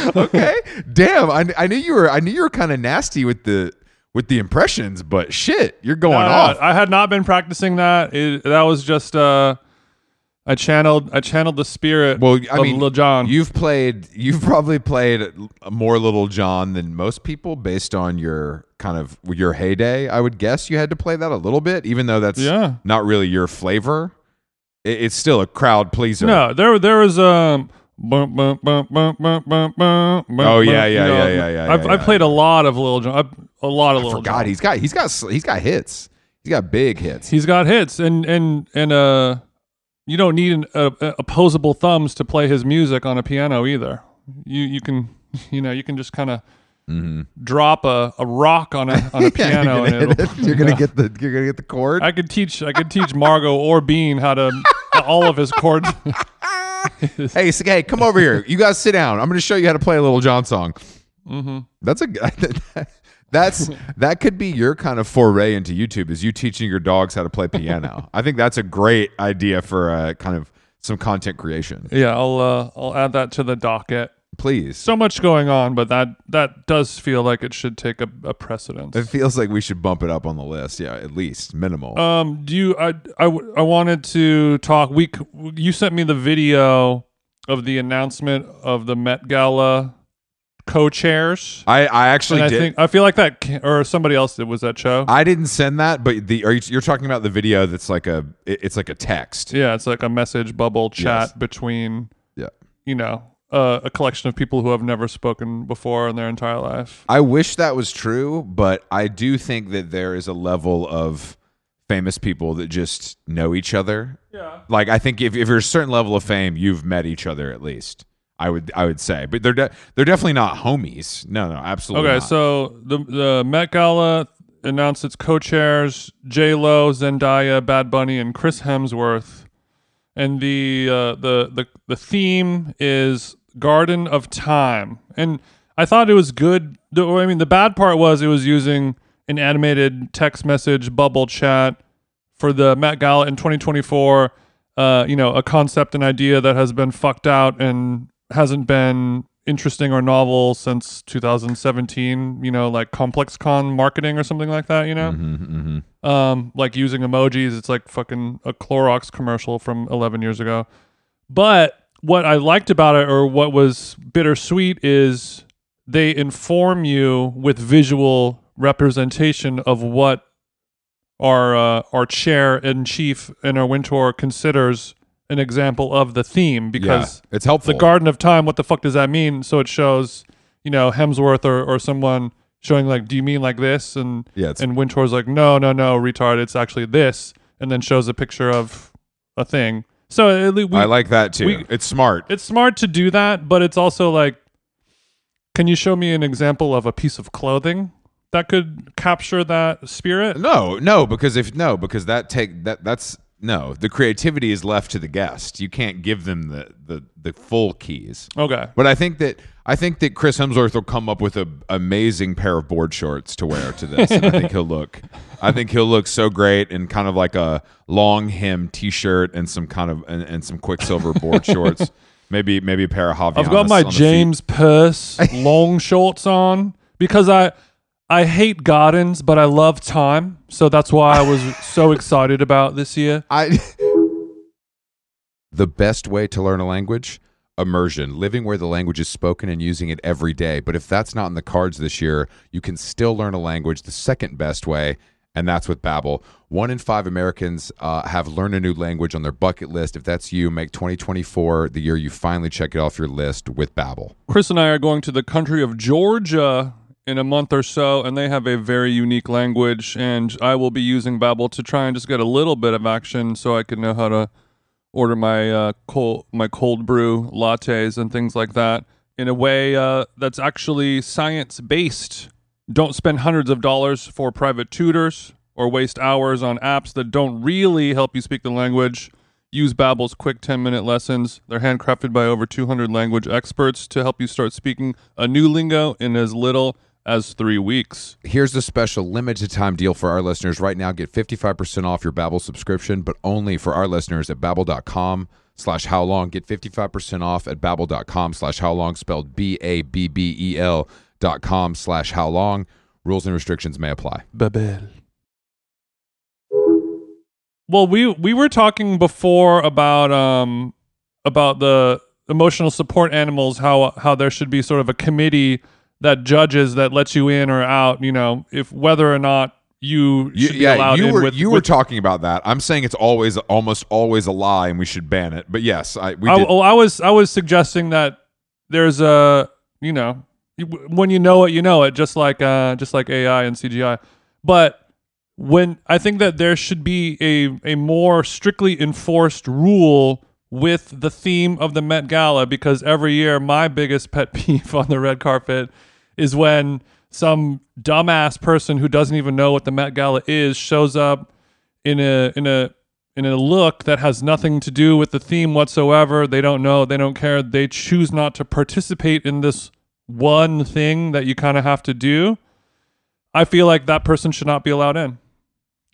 Speaker 2: [laughs] okay, damn. I, I knew you were. I knew you were kind of nasty with the with the impressions, but shit, you're going
Speaker 1: no,
Speaker 2: off.
Speaker 1: I had not been practicing that. It, that was just uh, I channeled I channeled the spirit.
Speaker 2: well, I
Speaker 1: of
Speaker 2: mean,
Speaker 1: Lil Jon.
Speaker 2: You've played. You've probably played more Little John than most people, based on your kind of your heyday. I would guess you had to play that a little bit, even though that's
Speaker 1: Yeah.
Speaker 2: not really your flavor. It, it's still a crowd pleaser.
Speaker 1: no, there there was um. Bum, bum, bum, bum, bum, bum, bum,
Speaker 2: Oh, yeah, yeah,
Speaker 1: you know,
Speaker 2: yeah, yeah, yeah,
Speaker 1: I've,
Speaker 2: yeah,
Speaker 1: I've
Speaker 2: yeah.
Speaker 1: played a lot of Lil Jon. A lot of
Speaker 2: I
Speaker 1: Lil
Speaker 2: forgot he's got he's got he's got hits. He's got big hits.
Speaker 1: He's got hits, and and and uh, you don't need an, uh, uh, opposable thumbs to play his music on a piano either. You you can [laughs] you know you can just kind of drop a, a rock on a on a [laughs] piano, and it'll, [laughs]
Speaker 2: you're gonna get the you're gonna get the chord.
Speaker 1: I could teach I could teach Margot or Bean how to all of his chords.
Speaker 2: hey, so, hey, come over here. You guys sit down. I'm gonna show you how to play a Little John song.
Speaker 1: Mm-hmm.
Speaker 2: That's a that's [laughs] that could be your kind of foray into YouTube is you teaching your dogs how to play piano. I think that's a great idea for uh, kind of some content creation.
Speaker 1: yeah, I'll uh, I'll add that to the docket.
Speaker 2: Please.
Speaker 1: So much going on, but that that does feel like it should take a, a precedence.
Speaker 2: It feels like we should bump it up on the list. Yeah, at least minimal.
Speaker 1: Um, do you? I I, I wanted to talk. We you sent me the video of the announcement of the Met Gala co-chairs.
Speaker 2: I, I actually
Speaker 1: I
Speaker 2: did.
Speaker 1: think I feel like that, or somebody else did was that show.
Speaker 2: I didn't send that, but the are you, you're talking about the video that's like a it- it's like a text.
Speaker 1: yeah, it's like a message bubble chat
Speaker 2: Yes.
Speaker 1: between
Speaker 2: Yeah.
Speaker 1: you know uh, a collection of people who have never spoken before in their entire life.
Speaker 2: I wish that was true, but I do think that there is a level of famous people that just know each other.
Speaker 1: Yeah.
Speaker 2: Like I think if, if you're a certain level of fame, you've met each other at least. I would I would say, but they're de- they're definitely not homies. No, no, absolutely.
Speaker 1: Okay,
Speaker 2: not.
Speaker 1: so the the Met Gala announced its co-chairs: J Lo, Zendaya, Bad Bunny, and Chris Hemsworth. And the uh, the the the theme is Garden of Time. And I thought it was good. The, I mean, the bad part was it was using an animated text message bubble chat for the Met Gala in 2024. Uh, you know, a concept and idea that has been fucked out and hasn't been interesting or novel since 2017. You know, like ComplexCon marketing or something like that. You know,
Speaker 2: Mhm, mhm.
Speaker 1: um, like using emojis. It's like fucking a Clorox commercial from 11 years ago. But what I liked about it, or what was bittersweet, is they inform you with visual representation of what our uh, our chair in chief Anna Wintour considers an example of the theme because
Speaker 2: yeah, it's helpful.
Speaker 1: the Garden of Time, what the fuck does that mean? So it shows, you know, Hemsworth or, or someone showing like, do you mean like this? And
Speaker 2: Yeah,
Speaker 1: and Wintour's like, no, no, no, retard, it's actually this, and then shows a picture of a thing. So uh, least we,
Speaker 2: I like that too.
Speaker 1: we-
Speaker 2: it's smart.
Speaker 1: it's smart to do that, but it's also like, can you show me an example of a piece of clothing that could capture that spirit?
Speaker 2: No, no, because if no, because that take that that's no. The creativity is left to the guest. You can't give them the the the full keys.
Speaker 1: Okay.
Speaker 2: But I think that I think that Chris Hemsworth will come up with an amazing pair of board shorts to wear to this, and I think he'll look. I think he'll look so great in kind of like a long hem T-shirt and some kind of and, and some Quiksilver board shorts. [laughs] Maybe maybe a pair of Havaianas
Speaker 1: I've got my. James Perse [laughs] long shorts on because I I hate gardens, but I love time. So that's why I was [laughs] so excited about this year.
Speaker 2: I [laughs] The best way to learn a language? Immersion, living where the language is spoken and using it every day. But if that's not in the cards this year, you can still learn a language the second best way, and that's with Babbel. One in five Americans uh, have learned a new language on their bucket list. If that's you, make 2024 the year you finally check it off your list with Babbel.
Speaker 1: Chris and I are going to the country of Georgia in a month or so, and they have a very unique language. And I will be using Babbel to try and just get a little bit of action, so I can know how to order my uh, cold my cold brew lattes and things like that in a way uh, that's actually science based. Don't spend hundreds of dollars for private tutors or waste hours on apps that don't really help you speak the language. Use Babbel's quick 10-minute lessons. They're handcrafted by over 200 language experts to help you start speaking a new lingo in as little as 3 weeks.
Speaker 2: Here's the special limited time deal for our listeners right now. Get 55% off your Babbel subscription, but only for our listeners at babbel.com slash how long. Get 55% off at babbel.com slash how long, spelled B-A-B-B-E-L dot com slash how long. Rules and restrictions may apply.
Speaker 1: Babbel. Well, we we were talking before about um about the emotional support animals how how there should be sort of a committee that judges that lets you in or out, you know, if whether or not you,
Speaker 2: You,
Speaker 1: be
Speaker 2: yeah,
Speaker 1: allowed
Speaker 2: you
Speaker 1: in
Speaker 2: were
Speaker 1: with
Speaker 2: you were
Speaker 1: with-
Speaker 2: talking about that. I'm saying it's always almost always a lie, and we should ban it. But yes, I we
Speaker 1: I, oh, I was I was suggesting that there's a you know when you know it you know it just like uh just like AI and CGI, but when I think that there should be a a more strictly enforced rule with the theme of the Met Gala because every year my biggest pet [laughs] peeve on the red carpet is when some dumbass person who doesn't even know what the Met Gala is shows up in a in a in a look that has nothing to do with the theme whatsoever. They don't know, they don't care. They choose not to participate in this one thing that you kind of have to do. I feel like that person should not be allowed in.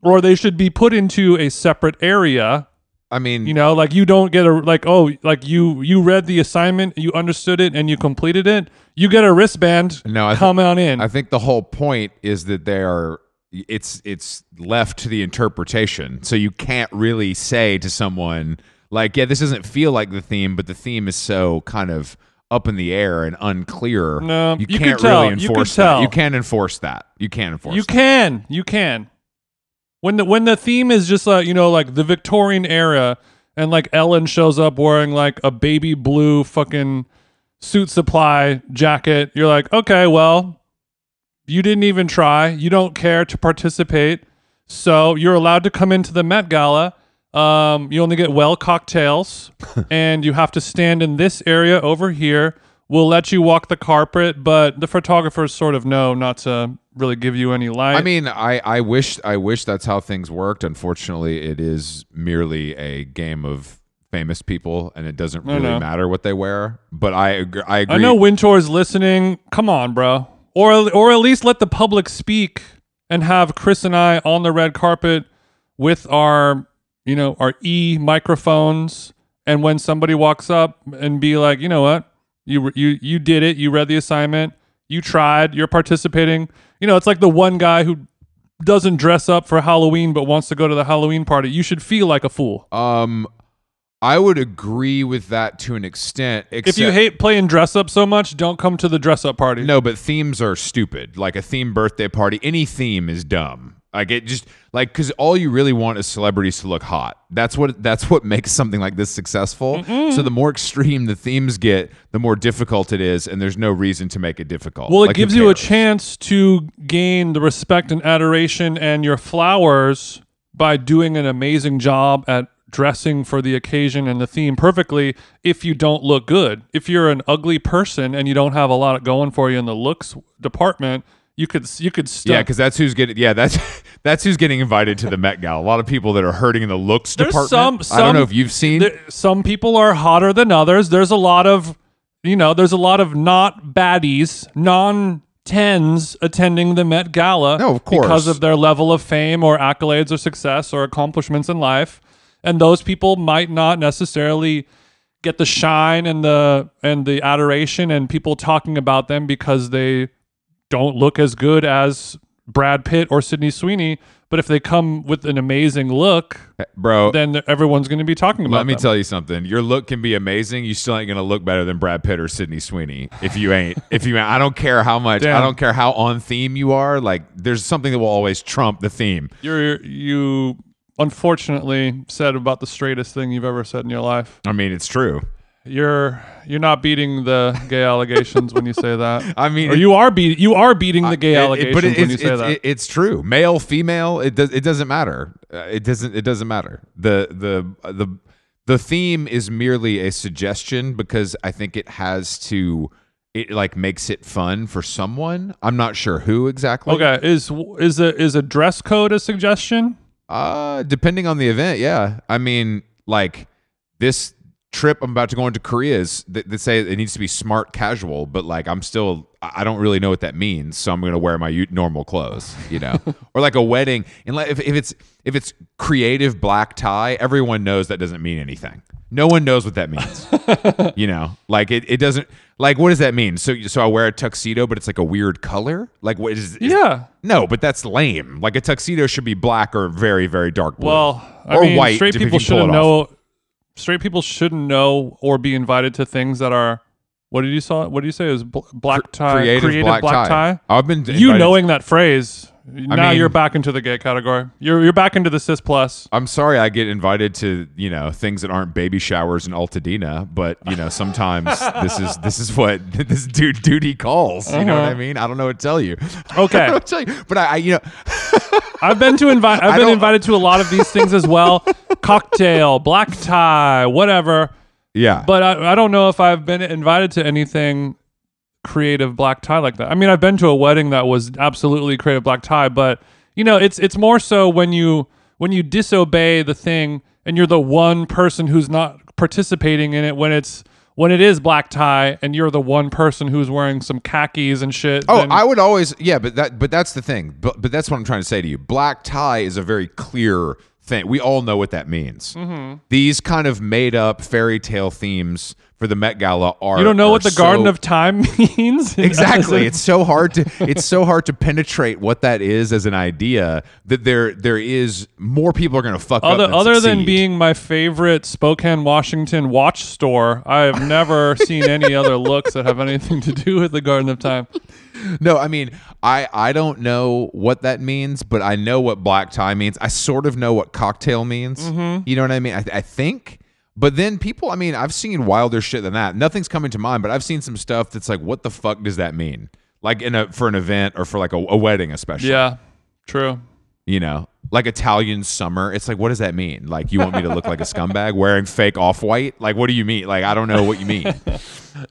Speaker 1: Or they should be put into a separate area
Speaker 2: I mean,
Speaker 1: you know like you don't get a like oh like you you read the assignment you understood it and you completed it you get a wristband
Speaker 2: No, I
Speaker 1: come on in
Speaker 2: I think the whole point is that they are it's it's left to the interpretation. So you can't really say to someone like, yeah, this doesn't feel like the theme, but the theme is so kind of up in the air and unclear,
Speaker 1: No,
Speaker 2: you,
Speaker 1: you
Speaker 2: can't
Speaker 1: tell.
Speaker 2: really
Speaker 1: You
Speaker 2: enforce
Speaker 1: tell.
Speaker 2: that. You can't enforce that. You can't enforce.
Speaker 1: You
Speaker 2: that.
Speaker 1: can, you can. When the when the theme is just like you know like the Victorian era, and like Ellen shows up wearing like a baby blue fucking Suitsupply jacket, you're like, okay, well, you didn't even try. You don't care to participate, so you're allowed to come into the Met Gala. Um, you only get well cocktails, [laughs] and you have to stand in this area over here. We'll let you walk the carpet, but the photographers sort of know not to really give you any light.
Speaker 2: I mean, I, I wish I wish that's how things worked. Unfortunately, it is merely a game of famous people, and it doesn't really matter what they wear. But I agree. I agree.
Speaker 1: I know Wintour's listening. Come on, bro. Or or at least let the public speak and have Chris and I on the red carpet with our, you know, our E microphones and when somebody walks up and be like, "You know what? You you you did it. You read the assignment. You tried. You're participating." You know, it's like the one guy who doesn't dress up for Halloween but wants to go to the Halloween party. You should feel like a fool.
Speaker 2: Um, I would agree with that to an extent.
Speaker 1: If you hate playing dress up so much, don't come to the dress up party.
Speaker 2: No, but themes are stupid. Like a theme birthday party, any theme is dumb. Like it just like because all you really want is celebrities to look hot. That's what that's what makes something like this successful. So the more extreme the themes get, the more difficult it is, and there's no reason to make it difficult.
Speaker 1: Well, it
Speaker 2: Like,
Speaker 1: gives you a chance to gain the respect and adoration and your flowers by doing an amazing job at dressing for the occasion and the theme perfectly if you don't look good. If you're an ugly person and you don't have a lot going for you in the looks department, you could you could stunt.
Speaker 2: Yeah, because that's who's getting. Yeah, that's [laughs] that's who's getting invited to the Met Gala. A lot of people that are hurting in the looks
Speaker 1: There's
Speaker 2: department.
Speaker 1: some-
Speaker 2: I don't know if you've seen.
Speaker 1: There- some people are hotter than others. There's a lot of, you know, there's a lot of not baddies, non tens attending the Met Gala.
Speaker 2: No, of course.
Speaker 1: Because of their level of fame or accolades or success or accomplishments in life. And those people might not necessarily get the shine and the and the adoration and people talking about them because they don't look as good as Brad Pitt or Sydney Sweeney. But if they come with an amazing look, eh,
Speaker 2: bro.
Speaker 1: then everyone's going to be talking about it.
Speaker 2: Let me
Speaker 1: them.
Speaker 2: tell you something. Your look can be amazing. You still ain't gonna look better than Brad Pitt or Sydney Sweeney if you ain't. [laughs] if you, ain't. I don't care how much. I don't care how on theme you are. Like, there's something that will always trump the theme.
Speaker 1: You're you unfortunately said about the straightest thing you've ever said in your life.
Speaker 2: I mean, it's true.
Speaker 1: You're you're not beating the gay allegations when you say that. [laughs]
Speaker 2: I mean,
Speaker 1: or you are beat you are beating the gay
Speaker 2: it-
Speaker 1: allegations
Speaker 2: but it-
Speaker 1: when you say
Speaker 2: it's,
Speaker 1: that.
Speaker 2: it- it's true. Male, female, it does. It doesn't matter. Uh, it doesn't. It doesn't matter. The the the the theme is merely a suggestion because I think it has to. It like makes it fun for someone. I'm not sure who exactly.
Speaker 1: okay, is is a is a dress code a suggestion?
Speaker 2: Uh, depending on the event, yeah. I mean, like this trip I'm about to go into Korea is they, they say it needs to be smart casual, but like I'm still I don't really know what that means, so I'm gonna wear my u- normal clothes, you know, [laughs] or like a wedding. And like if, if it's if it's creative black tie, everyone knows that doesn't mean anything. No one knows what that means, [laughs] you know. Like it, it doesn't. Like what does that mean? So so I wear a tuxedo, but it's like a weird color. Like what is? is
Speaker 1: Yeah.
Speaker 2: no, but that's lame. Like a tuxedo should be black or very, very dark blue.
Speaker 1: Well, I
Speaker 2: Or
Speaker 1: mean,
Speaker 2: white,
Speaker 1: straight people shouldn't
Speaker 2: off.
Speaker 1: know. Straight people shouldn't know or be invited to things that are. What did you saw? What did you say? Is bl- black tie
Speaker 2: creative, black, tie. I've been
Speaker 1: You knowing that phrase, now
Speaker 2: mean-
Speaker 1: you're back into the gay category. You're you're back into the cis plus.
Speaker 2: I'm sorry I get invited to you know things that aren't baby showers in Altadena, but you know sometimes [laughs] this is this is what [laughs] this dude duty calls. You know what I
Speaker 1: Uh-huh.
Speaker 2: mean? I don't know what to tell you. [laughs] I
Speaker 1: Okay,
Speaker 2: don't know what to tell you. But I, I you know
Speaker 1: I've been to invite. I've been
Speaker 2: don't-
Speaker 1: invited to a lot of these things as well. Cocktail, black tie, whatever.
Speaker 2: yeah.
Speaker 1: But I, I don't know if I've been invited to anything creative black tie like that. I mean, I've been to a wedding that was absolutely creative black tie, but you know, it's it's more so when you when you disobey the thing and you're the one person who's not participating in it when it's when it is black tie and you're the one person who's wearing some khakis and shit.
Speaker 2: Oh,
Speaker 1: then-
Speaker 2: I would always yeah, but that but that's the thing. But but that's what I'm trying to say to you. Black tie is a very clear thing. We all know what that means.
Speaker 1: Mm-hmm.
Speaker 2: These kind of made up fairy tale themes for the Met Gala are
Speaker 1: You don't know what the
Speaker 2: so-
Speaker 1: Garden of Time [laughs] means? [laughs]
Speaker 2: exactly it's so hard to it's so hard to penetrate what that is as an idea that there there is more people are going to fuck
Speaker 1: Other,
Speaker 2: up than
Speaker 1: other than being my favorite Spokane, Washington watch store, I have never [laughs] seen any other looks that have anything to do with the Garden of Time.
Speaker 2: No, I mean, I I don't know what that means, but I know what black tie means. I sort of know what cocktail means.
Speaker 1: Mm-hmm.
Speaker 2: You know what I mean? I, I think. But then people, I mean, I've seen wilder shit than that. Nothing's coming to mind, but I've seen some stuff that's like, what the fuck does that mean? Like in a for an event or for like a, a wedding, especially.
Speaker 1: Yeah, true.
Speaker 2: You know, like Italian summer. It's like, what does that mean? Like, you want me to look like a scumbag wearing fake off white? Like, what do you mean? Like, I don't know what you mean. [laughs]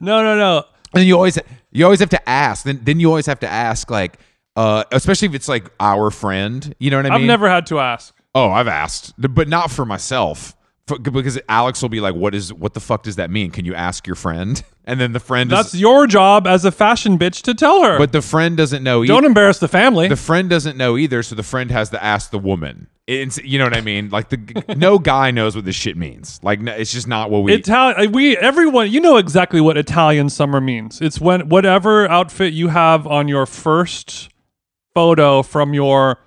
Speaker 1: No, no, no.
Speaker 2: And you always you always have to ask. Then then you always have to ask like uh especially if it's like our friend, you know what I mean?
Speaker 1: I've never had to ask.
Speaker 2: Oh, I've asked, but not for myself. For, because Alex will be like, "What is what the fuck does that mean? Can you ask your friend?" [laughs] And then the friend
Speaker 1: That's
Speaker 2: is
Speaker 1: your job as a fashion bitch to tell her.
Speaker 2: but the friend doesn't know either.
Speaker 1: don't embarrass the family.
Speaker 2: the friend doesn't know either, so the friend has to ask the woman. It's, you know what I mean? Like the no guy knows what this shit means. Like no, it's just not what we
Speaker 1: Italian, uh, we everyone, you know exactly what Italian summer means. It's when whatever outfit you have on your first photo from your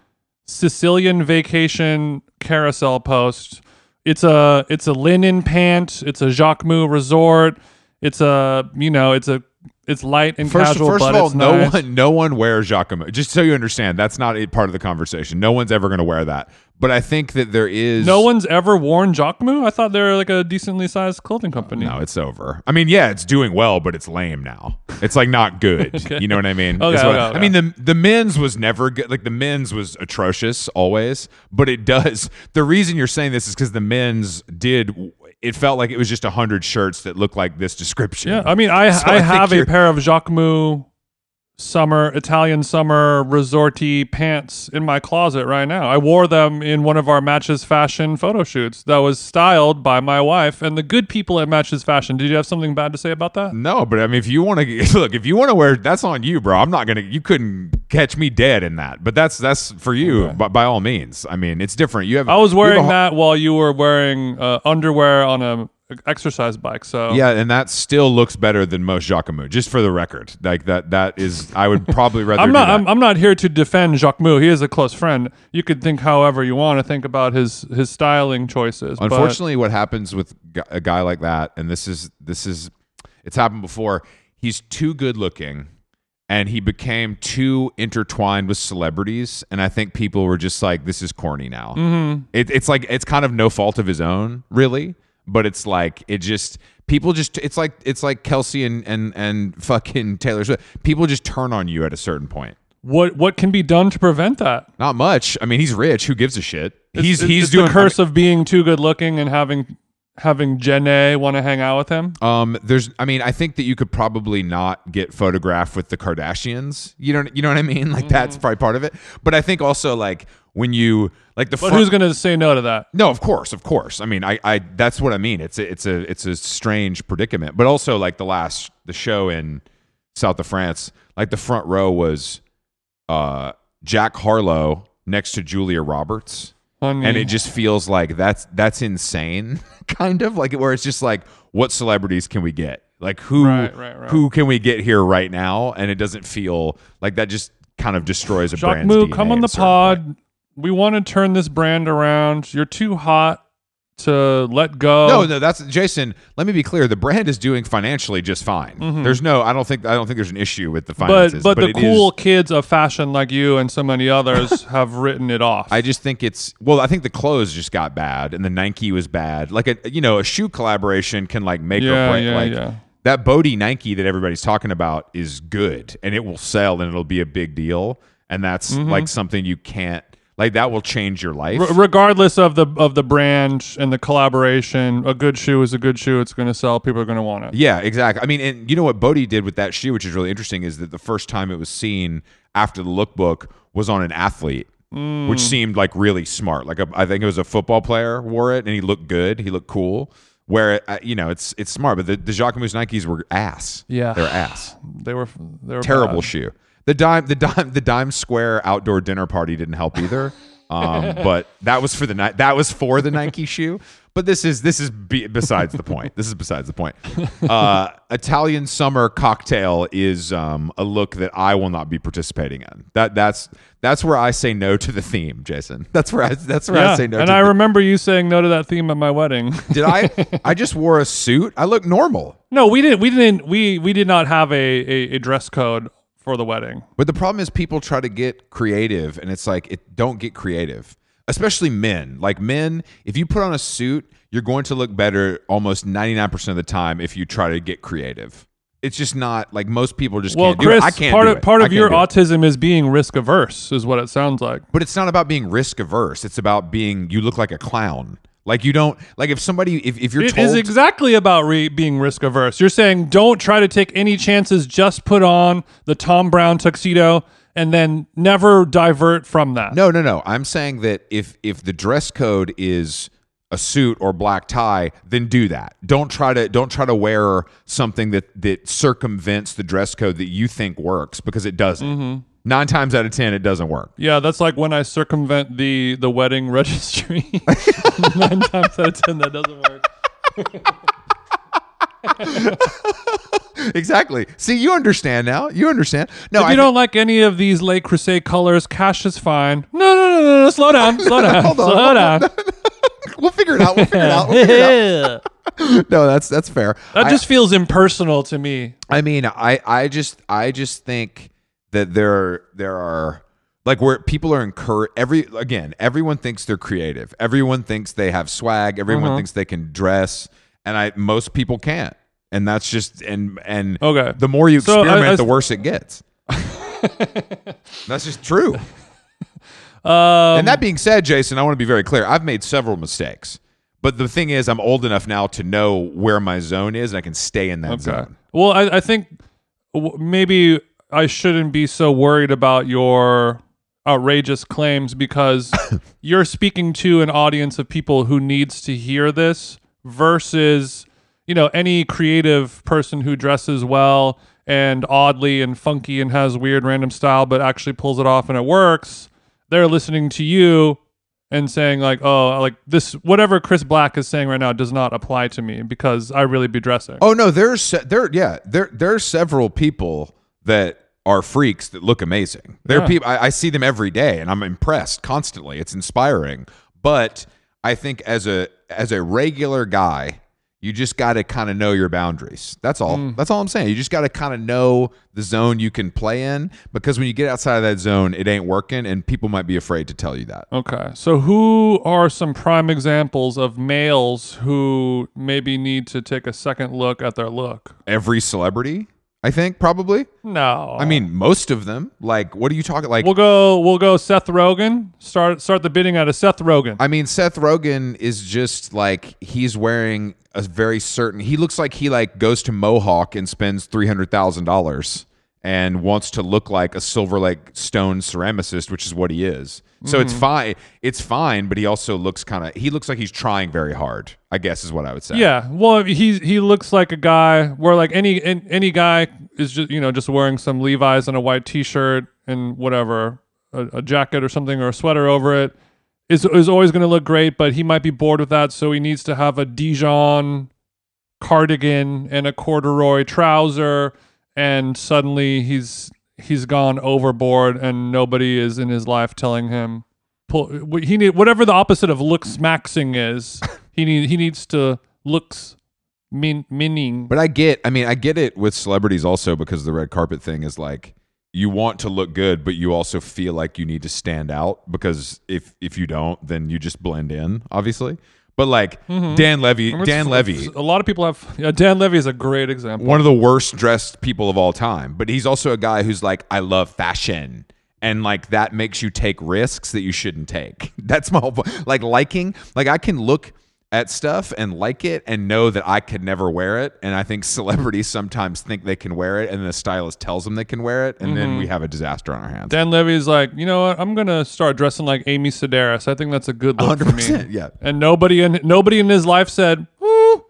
Speaker 1: Sicilian vacation carousel post. It's a it's a linen pant. It's a Jacquemus resort. It's a you know it's a it's light and
Speaker 2: First,
Speaker 1: casual.
Speaker 2: first
Speaker 1: but
Speaker 2: of all,
Speaker 1: it's
Speaker 2: no
Speaker 1: nice.
Speaker 2: one, no one wears Jacquemus. Just so you understand, that's not a part of the conversation. No one's ever going to wear that. But I think that there is
Speaker 1: No one's ever worn Jacquemus. I thought they were like a decently sized clothing company.
Speaker 2: No, it's over. I mean, yeah, it's doing well, but it's lame now. It's like not good. [laughs] You know what I mean?
Speaker 1: Okay,
Speaker 2: Is what-
Speaker 1: okay,
Speaker 2: I mean, the the men's was never good. Like the men's was atrocious always, but it does. The reason you're saying this is because the men's did. It felt like it was just a hundred shirts that looked like this description.
Speaker 1: Yeah, I mean, I [laughs]
Speaker 2: So
Speaker 1: I,
Speaker 2: I
Speaker 1: have a pair of Jacquemus summer Italian summer resorty pants in my closet right now. I wore them in one of our Matches Fashion photo shoots that was styled by my wife and the good people at Matches Fashion. Did you have something bad to say about that?
Speaker 2: No, but I mean, if you want to [laughs] look, if you want to wear, that's on you, bro. I'm not gonna. You couldn't catch me dead in that. But that's that's for you, by, by all means. I mean, it's different. You have.
Speaker 1: I was
Speaker 2: you have a
Speaker 1: wearing that while you were wearing uh, underwear on a exercise bike. So
Speaker 2: Yeah, and that still looks better than most Jacquemus. Just for the record, like that. That is, I would probably [laughs] rather.
Speaker 1: I'm not. I'm, I'm not here to defend Jacquemus. He is a close friend. You could think however you want to think about his his styling choices. but-
Speaker 2: Unfortunately, what happens with a guy like that, and this is this is, it's happened before. He's too good looking, and he became too intertwined with celebrities, and I think people were just like, "This is corny now." Mm-hmm. It, it's like it's kind of no fault of his own, really, but it's like it just people just it's like it's like Kelce and and and [laughs] fucking Taylor Swift. People just turn on you at a certain point.
Speaker 1: what what can be done to prevent that?
Speaker 2: Not much. I mean, he's rich. Who gives a shit? he's
Speaker 1: It's-
Speaker 2: he's
Speaker 1: it's
Speaker 2: doing
Speaker 1: the curse of being too good looking and having having Jenna want to hang out with him.
Speaker 2: Um, there's, I mean, I think that you could probably not get photographed with the Kardashians. You know, you know what I mean? [laughs] Like that's
Speaker 1: Mm-hmm.
Speaker 2: probably part of it. But I think also like when you like the
Speaker 1: But
Speaker 2: front-
Speaker 1: who's going to say no to that?
Speaker 2: no, of course, of course. I mean, I, I, that's what I mean. It's a, it's a, it's a strange predicament. But also like the last, the show in South of France, like the front row was, uh, Jack Harlow next to Julia Roberts And it just feels like that's that's insane [laughs] kind of like where it's just like what celebrities can we get like who
Speaker 1: Right, right, right.
Speaker 2: who can we get here right now and it doesn't feel like that just kind of destroys a
Speaker 1: Jacques
Speaker 2: brand's
Speaker 1: Moo, come on the
Speaker 2: a certain point.
Speaker 1: pod. We want to turn this brand around. You're too hot to let go.
Speaker 2: no no that's jason let me be clear the brand is doing financially just fine there's no i don't think i don't think there's an issue with the finances
Speaker 1: Mm-hmm. but but, the
Speaker 2: it is-
Speaker 1: cool kids of fashion like you and so many others [laughs] have written it off.
Speaker 2: I just think it's well. I think the clothes just got bad, and the Nike was bad. Like a you know a shoe collaboration can like make
Speaker 1: Yeah,
Speaker 2: or break.
Speaker 1: yeah,
Speaker 2: like
Speaker 1: yeah.
Speaker 2: that Bode Nike that everybody's talking about is good, and it will sell, and it'll be a big deal. And that's
Speaker 1: Mm-hmm.
Speaker 2: like something you can't like. That will change your life.
Speaker 1: R- regardless of the of the brand and the collaboration, a good shoe is a good shoe. It's going to sell. People are going to want it.
Speaker 2: Yeah, exactly. I mean, and you know what Bode did with that shoe, which is really interesting, is that the first time it was seen after the lookbook was on an athlete,
Speaker 1: Mm.
Speaker 2: which seemed like really smart. Like a, I think it was a football player wore it, and he looked good. He looked cool. Where uh, you know it's it's smart, but the the Jacquemus Nikes were ass.
Speaker 1: Yeah.
Speaker 2: they're ass.
Speaker 1: They were they were
Speaker 2: Terrible
Speaker 1: bad.
Speaker 2: shoe. The dime the dime the Dimes Square outdoor dinner party didn't help either. Um, [laughs] but that was for the Ni- that was for the Nike shoe. But this is this is be- besides the point. This is besides the point. [laughs] Uh, Italian summer cocktail is um, a look that I will not be participating in. That that's that's where I say no to the theme, Jason. That's where I that's where I say no.
Speaker 1: and I
Speaker 2: the-
Speaker 1: remember you saying no to that theme at my wedding. [laughs]
Speaker 2: did I? I just wore a suit. I look normal.
Speaker 1: no, we didn't. We didn't. We we did not have a, a, a dress code for the wedding.
Speaker 2: But the problem is people try to get creative and it's like it don't get creative. Especially men. Like men, if you put on a suit, you're going to look better almost 99% of the time if you try to get creative. It's just not like most people just
Speaker 1: Well,
Speaker 2: can't
Speaker 1: Chris,
Speaker 2: do it. I can't
Speaker 1: part
Speaker 2: do
Speaker 1: of
Speaker 2: it.
Speaker 1: part of your autism is being risk averse, is what it sounds like.
Speaker 2: But it's not about being risk averse. It's about being you look like a clown. Like you don't like if somebody if, if you're
Speaker 1: It
Speaker 2: told
Speaker 1: is exactly about re- being risk averse. You're saying don't try to take any chances. Just put on the Thom Browne tuxedo and then never divert from that.
Speaker 2: No, no, no. I'm saying that if if the dress code is a suit or black tie, then do that. Don't try to don't try to wear something that that circumvents the dress code that you think works because it doesn't.
Speaker 1: Mm-hmm.
Speaker 2: Nine times out of ten, it doesn't work.
Speaker 1: Yeah, that's like when I circumvent the the wedding [laughs] registry. Nine times out of ten, that doesn't work.
Speaker 2: Exactly. See, you understand now. You understand. No,
Speaker 1: if
Speaker 2: I
Speaker 1: you don't like any of these Le Creuset colors, cash is fine. No, no, no, no, no. Slow down, [laughs] slow down,
Speaker 2: Hold on,
Speaker 1: slow down. [laughs]
Speaker 2: we'll figure it out. We'll figure it out. We'll figure it out. No, that's that's fair. I-
Speaker 1: just feels impersonal to me.
Speaker 2: I mean, I I just I just think that there there are like where people are encouraged every again everyone thinks they're creative. Everyone thinks they have swag. Everyone
Speaker 1: Uh-huh.
Speaker 2: thinks they can dress. And I most people can't. And that's just and and
Speaker 1: Okay.
Speaker 2: the more you
Speaker 1: So, I-
Speaker 2: experiment
Speaker 1: I-
Speaker 2: the worse it gets. [laughs] That's just true.
Speaker 1: Um,
Speaker 2: and that being said Jason I want to be very clear. I've made several mistakes. But the thing is I'm old enough now to know where my zone is and I can stay in that
Speaker 1: Okay.
Speaker 2: zone.
Speaker 1: Well, I, I think w- maybe I shouldn't be so worried about your outrageous claims because [laughs] you're speaking to an audience of people who needs to hear this versus you know any creative person who dresses well and oddly and funky and has weird random style but actually pulls it off and it works. They're listening to you and saying like oh like this whatever chris black is saying right now does not apply to me because i really be dressing.
Speaker 2: Oh no, there's there yeah there there's several people that are freaks that look amazing. There are
Speaker 1: Yeah.
Speaker 2: people I, I see them every day and I'm impressed constantly. It's inspiring. But I think as a as a regular guy, you just got to kind of know your boundaries. That's all.
Speaker 1: Mm.
Speaker 2: That's all I'm saying. You just got to kind of know the zone you can play in because when you get outside of that zone, it ain't working, and people might be afraid to tell you that.
Speaker 1: Okay. So who are some prime examples of males who maybe need to take a second look at their look?
Speaker 2: Every celebrity, I think, probably.
Speaker 1: No.
Speaker 2: I mean, most of them. Like, what are you talking? Like,
Speaker 1: we'll go we'll go Seth Rogen. Start start the bidding out of Seth Rogen.
Speaker 2: I mean, Seth Rogen is just like he's wearing a very certain. He looks like he like goes to Mohawk and spends three hundred thousand dollars and wants to look like a Silver Lake stone ceramicist, which is what he is. So it's
Speaker 1: Mm-hmm.
Speaker 2: fine. It's fine, but he also looks kind of. He looks like he's trying very hard. I guess is what I would say.
Speaker 1: yeah. Well, he he looks like a guy where like any any guy is just you know just wearing some Levi's and a white T-shirt and whatever a, a jacket or something or a sweater over it is is always going to look great. But he might be bored with that, so he needs to have a Dijon cardigan and a corduroy trouser and suddenly he's he's gone overboard and nobody is in his life telling him pull he need whatever the opposite of looks maxing is [laughs] he need he needs to looks min meaning
Speaker 2: But I get, I mean, I get it with celebrities also because the red carpet thing is like you want to look good, but you also feel like you need to stand out because if if you don't, then you just blend in, obviously. But like mm-hmm. Dan Levy,
Speaker 1: Remember,
Speaker 2: Dan Levy,
Speaker 1: a lot of people have yeah, Dan Levy is a great example
Speaker 2: one of the worst dressed people of all time, but he's also a guy who's like, I love fashion. And like that makes you take risks that you shouldn't take. [laughs] That's my whole point. Like liking, like I can look at stuff and like it and know that I could never wear it. And I think [laughs] celebrities sometimes think they can wear it and the stylist tells them they can wear it. And then we mm-hmm. have a disaster on our hands.
Speaker 1: Dan Levy's like, you know what? I'm gonna start dressing like Amy Sedaris. I think that's a good look for me.
Speaker 2: 100%, yeah.
Speaker 1: And nobody in nobody in his life said, "Ooh,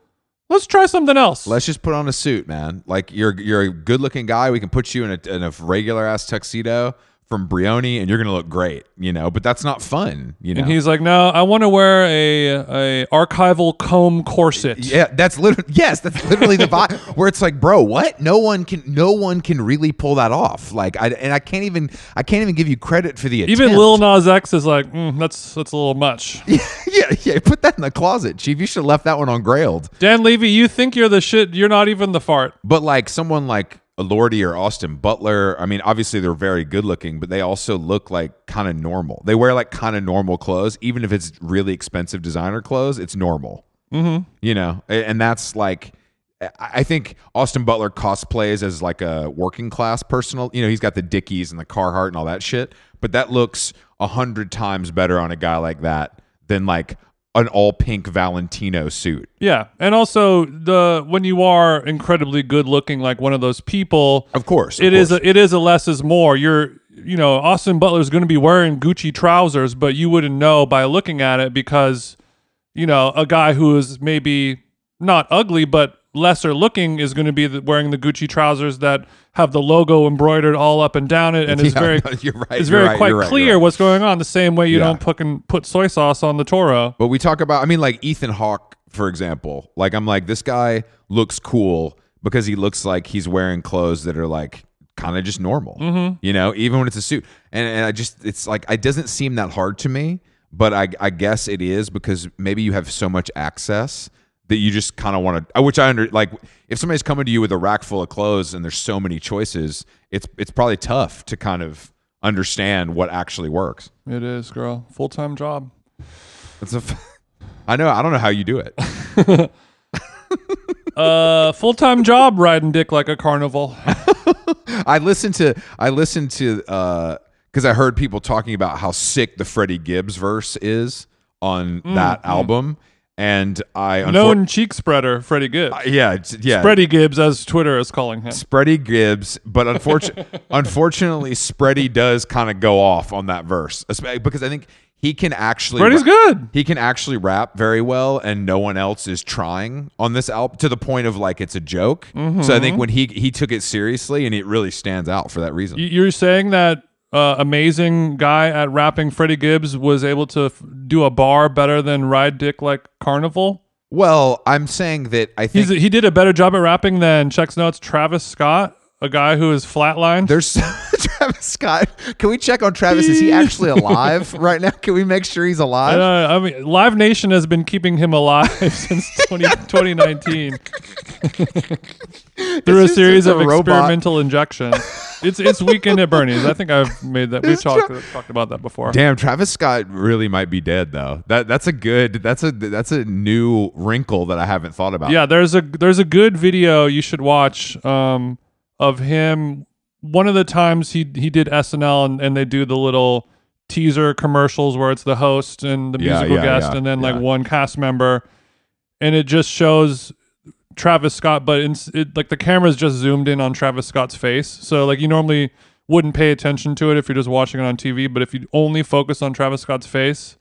Speaker 1: let's try something else."
Speaker 2: Let's just put on a suit, man. Like you're you're a good looking guy. We can put you in a, in a regular ass tuxedo from Brioni and you're gonna look great, you know. But that's not fun, you know.
Speaker 1: And he's like, no, I want to wear a a archival Comme corset.
Speaker 2: Yeah, that's literally yes, that's literally the vibe [laughs] where it's like, bro, what? No one can, no one can really pull that off. Like, I and I can't even, I can't even give you credit for the
Speaker 1: Even. Lil Nas X is like, mm, that's that's a little much. [laughs]
Speaker 2: yeah, yeah, put that in the closet, chief. You should have left that one on Grailed.
Speaker 1: Dan Levy, you think you're the shit? You're not even the fart.
Speaker 2: But like someone like Lordy or Austin Butler, I mean, obviously they're very good looking, but they also look like kind of normal. They wear like kind of normal clothes, even if it's really expensive designer clothes. It's normal. Mm-hmm. You know, and that's like. I think Austin Butler cosplays as like a working class personal. You know, he's got the Dickies and the Carhartt and all that shit. But that looks a hundred times better on a guy like that than like an all pink Valentino suit.
Speaker 1: Yeah, and also the when you are incredibly good looking, like one of those people,
Speaker 2: Of course, of
Speaker 1: it is
Speaker 2: course.
Speaker 1: a, it is a less is more. You're you know Austin Butler is going to be wearing Gucci trousers, but you wouldn't know by looking at it because you know a guy who is maybe not ugly but lesser looking is going to be the, wearing the Gucci trousers that have the logo embroidered all up and down it, and it's [laughs]
Speaker 2: Yeah,
Speaker 1: very
Speaker 2: no, you're right,
Speaker 1: it's very
Speaker 2: right,
Speaker 1: quite
Speaker 2: right,
Speaker 1: clear what's going on. The same way you
Speaker 2: Yeah.
Speaker 1: don't fucking put soy sauce on the Toro.
Speaker 2: But we talk about, I mean, like Ethan Hawke, for example. Like, I'm like, this guy looks cool because he looks like he's wearing clothes that are like kind of just normal,
Speaker 1: Mm-hmm.
Speaker 2: you know, even when it's a suit. And, and I just, it's like, it doesn't seem that hard to me, but I, I guess it is because maybe you have so much access that you just kind of want to, which I under, like, if somebody's coming to you with a rack full of clothes and there's so many choices, it's, it's probably tough to kind of understand what actually works.
Speaker 1: It is, girl, full time job.
Speaker 2: It's a, f- [laughs] I know, I don't know how you do it. [laughs]
Speaker 1: Uh, full time job riding dick like a carnival. [laughs]
Speaker 2: I listened to I listened to uh because I heard people talking about how sick the Freddie Gibbs verse is on that album, and I unfor-
Speaker 1: Known cheek spreader, Freddie Gibbs.
Speaker 2: Uh, yeah it's- yeah
Speaker 1: Freddie Gibbs, as Twitter is calling him.
Speaker 2: Spready Gibbs, but unfortunately, [laughs] unfortunately, Spready does kind of go off on that verse because I think he can actually
Speaker 1: Freddie's good.
Speaker 2: He can actually rap very well, and no one else is trying on this album to the point of like it's a joke. So I think mm-hmm. when he he took it seriously, and it really stands out for that reason.
Speaker 1: You're saying that uh, amazing guy at rapping, Freddie Gibbs, was able to f- do a bar better than ride dick like carnival?
Speaker 2: Well, I'm saying that I think
Speaker 1: He's he did a better job at rapping than checks notes Travis Scott, a guy who is flatlined.
Speaker 2: there's [laughs] [laughs] Travis Scott. Can we check on Travis? Is he [laughs] actually alive right now? Can we make sure he's alive?
Speaker 1: Uh, I mean, Live Nation has been keeping him alive [laughs] since 20, 2019 through a series
Speaker 2: a
Speaker 1: of
Speaker 2: robot.
Speaker 1: experimental injections. [laughs] It's it's weekend at Bernie's. I think I've made that. We've talked talked about that before.
Speaker 2: Damn, Travis Scott really might be dead though. That that's a good that's a that's a new wrinkle that I haven't thought about.
Speaker 1: Yeah, there's a there's a good video you should watch um, of him. One of the times he he did SNL and, and they do the little teaser commercials where it's the host and the
Speaker 2: Yeah,
Speaker 1: musical
Speaker 2: yeah,
Speaker 1: guest
Speaker 2: yeah,
Speaker 1: and then like one cast member, and it just shows Travis Scott, but in, it, like the camera's just zoomed in on Travis Scott's face. So like you normally wouldn't pay attention to it if you're just watching it on TV, but if you only focus on Travis Scott's face,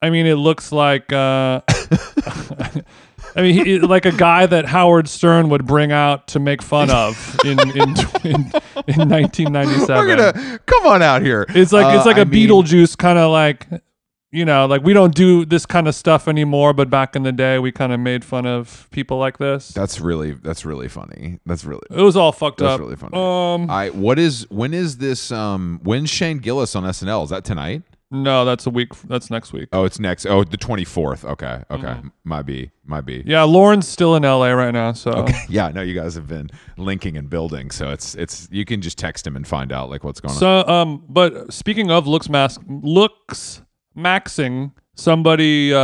Speaker 1: I mean, it looks like uh, [laughs] [laughs] I mean, he, like a guy that Howard Stern would bring out to make fun of in in in, in 1997.
Speaker 2: We're gonna come on out here.
Speaker 1: It's like it's
Speaker 2: Uh,
Speaker 1: like a
Speaker 2: I
Speaker 1: Beetlejuice kind of like, you know, like we don't do this kind of stuff anymore. But back in the day, we kind of made fun of people like this.
Speaker 2: That's really that's really funny. That's really
Speaker 1: It was all fucked
Speaker 2: that's
Speaker 1: up.
Speaker 2: That's really funny.
Speaker 1: Um,
Speaker 2: I what is when is this um when's Shane Gillis on SNL? Is that tonight?
Speaker 1: No, that's a week. That's next week.
Speaker 2: Oh, it's next. Oh, the twenty fourth. Okay, okay, might be, might be.
Speaker 1: Mm-hmm. Yeah, Lauren's still in LA right now, so [laughs]
Speaker 2: Yeah, no, you guys have been linking and building, so it's it's you can just text him and find out like what's going on.
Speaker 1: So, um, but speaking of looks mask, looks maxing, somebody uh,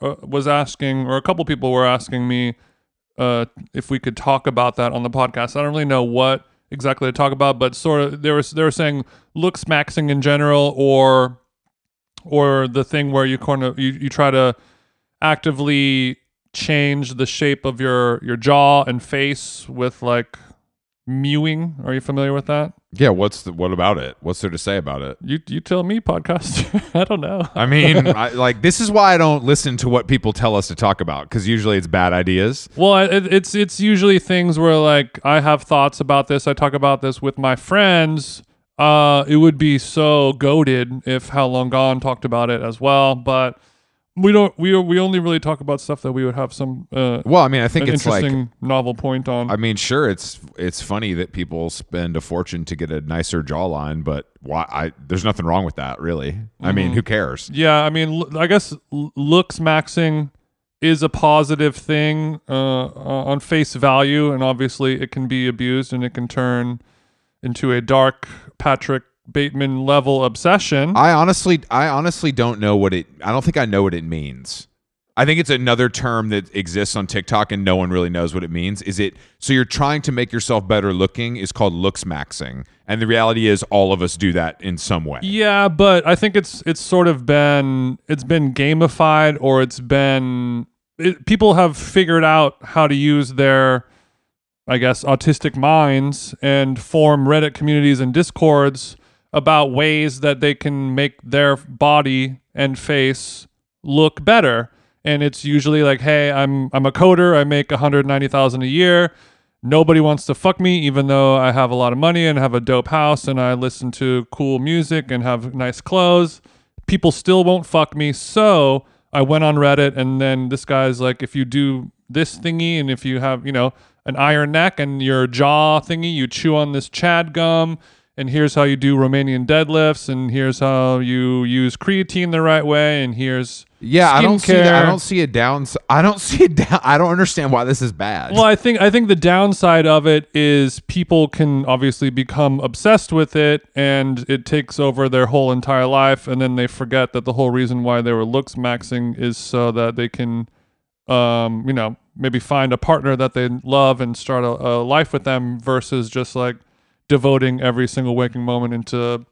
Speaker 1: uh, was asking, or a couple people were asking me, uh, if we could talk about that on the podcast. I don't really know what exactly to talk about, but sort of they were they were saying looks maxing in general, or or the thing where you kind of you, you try to actively change the shape of your your jaw and face with like mewing. Are you familiar with that?
Speaker 2: Yeah, what's the what about it? What's there to say about it?
Speaker 1: You you tell me, podcast. [laughs] I don't know.
Speaker 2: I mean, [laughs] I, like this is why I don't listen to what people tell us to talk about because usually it's bad ideas.
Speaker 1: Well, it, it's it's usually things where like I have thoughts about this. I talk about this with my friends, Uh, it would be so goaded if How Long Gone talked about it as well, but we don't. We we only really talk about stuff that we would have some uh,
Speaker 2: Well, I mean, I think it's like
Speaker 1: interesting novel point on.
Speaker 2: I mean, sure, it's it's funny that people spend a fortune to get a nicer jawline, but why? I there's nothing wrong with that, really. I mean,
Speaker 1: Mm-hmm.
Speaker 2: who cares?
Speaker 1: Yeah, I mean, l- I guess l- looks maxing is a positive thing uh, uh, on face value, and obviously it can be abused and it can turn into a dark Patrick Bateman level obsession.
Speaker 2: I honestly, I honestly don't know what it. I don't think I know what it means. I think it's another term that exists on TikTok and no one really knows what it means. Is it so you're trying to make yourself better looking is called looks maxing. And the reality is all of us do that in some way.
Speaker 1: yeah, but I think it's it's sort of been it's been gamified or it's been it, people have figured out how to use their I guess autistic minds and form Reddit communities and discords about ways that they can make their body and face look better. And it's usually like, hey, I'm I'm a coder, I make 190,000 a year. Nobody wants to fuck me even though I have a lot of money and have a dope house and I listen to cool music and have nice clothes. People still won't fuck me. So, I went on Reddit and then this guy's like if you do this thingy and if you have, you know, an iron neck and your jaw thingy, you chew on this chad gum and here's how you do Romanian deadlifts, and here's how you use creatine the right way, and here's
Speaker 2: Yeah, I don't see. That, I don't see a downside. I don't see a down. I don't understand why this is bad.
Speaker 1: Well, I think I think the downside of it is people can obviously become obsessed with it, and it takes over their whole entire life, and then they forget that the whole reason why they were looks maxing is so that they can, um, you know, maybe find a partner that they love and start a, a life with them, versus just like devoting every single waking moment into,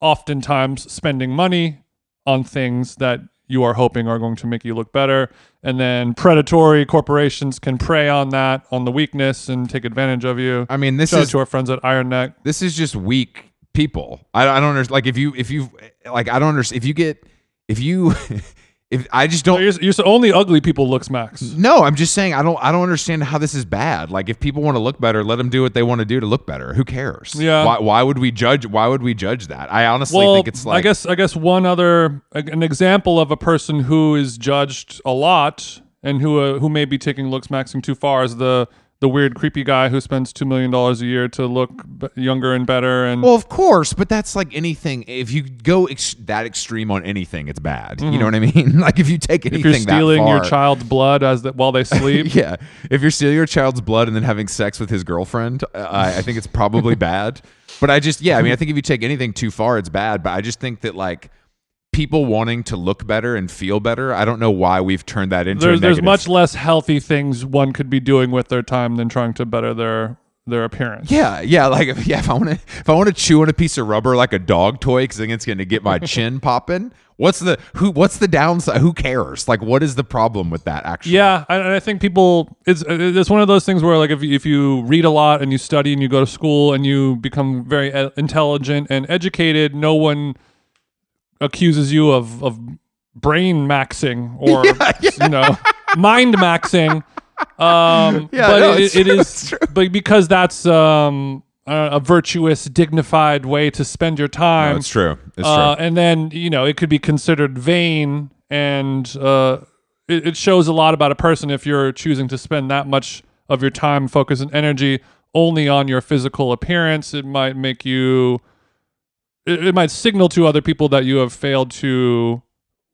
Speaker 1: oftentimes spending money on things that you are hoping are going to make you look better. And then predatory corporations can prey on that, on the weakness, and take advantage of you.
Speaker 2: I mean, this
Speaker 1: Shout out
Speaker 2: is
Speaker 1: to our friends at Iron Neck.
Speaker 2: this is just weak people. I, I don't understand. Like if you if you like I don't understand if you get if you [laughs] if I just don't.
Speaker 1: You're, you're so only ugly people looks max.
Speaker 2: No, I'm just saying I don't I don't understand how this is bad. Like if people want to look better, let them do what they want to do to look better. Who cares?
Speaker 1: Yeah.
Speaker 2: Why, why would we judge? Why would we judge that? I honestly
Speaker 1: Well,
Speaker 2: think it's like
Speaker 1: I guess I guess one other an example of a person who is judged a lot and who uh, who may be taking looks maxing too far is the the weird creepy guy who spends two million dollars a year to look b- younger and better and
Speaker 2: Well, of course, but that's like anything. If you go ex- that extreme on anything, it's bad. You know what I [laughs] mean? like if you take anything
Speaker 1: Mm-hmm. if you're stealing
Speaker 2: that
Speaker 1: your child's blood as the, while they [laughs] sleep.
Speaker 2: yeah. If you're stealing your child's blood and then having sex with his girlfriend, uh, I, I think it's probably [laughs] bad. But I just, yeah, I mean, I think if you take anything too far, it's bad. But I just think that like people wanting to look better and feel better, I don't know why we've turned that into.
Speaker 1: there's
Speaker 2: a
Speaker 1: there's much less healthy things one could be doing with their time than trying to better their their appearance.
Speaker 2: Yeah, yeah, like if, yeah. If I want to, if I want to chew on a piece of rubber like a dog toy because I think it's going to get my [laughs] chin popping. What's the who? What's the downside? Who cares? Like, what is the problem with that? Actually,
Speaker 1: Yeah, and I think people it's uh, it's one of those things where like if you, if you read a lot and you study and you go to school and you become very e- intelligent and educated, no one accuses you of of brain maxing [laughs] or you know mind maxing. Um, [laughs]
Speaker 2: Yeah,
Speaker 1: but
Speaker 2: no,
Speaker 1: it,
Speaker 2: it's
Speaker 1: it
Speaker 2: true,
Speaker 1: is but because that's um a, a virtuous, dignified way to spend your time.
Speaker 2: No, true. It's
Speaker 1: Uh,
Speaker 2: true.
Speaker 1: and then you know it could be considered vain, and uh, it, it shows a lot about a person if you're choosing to spend that much of your time, focus, and energy only on your physical appearance. It might make you. It, it might signal to other people that you have failed to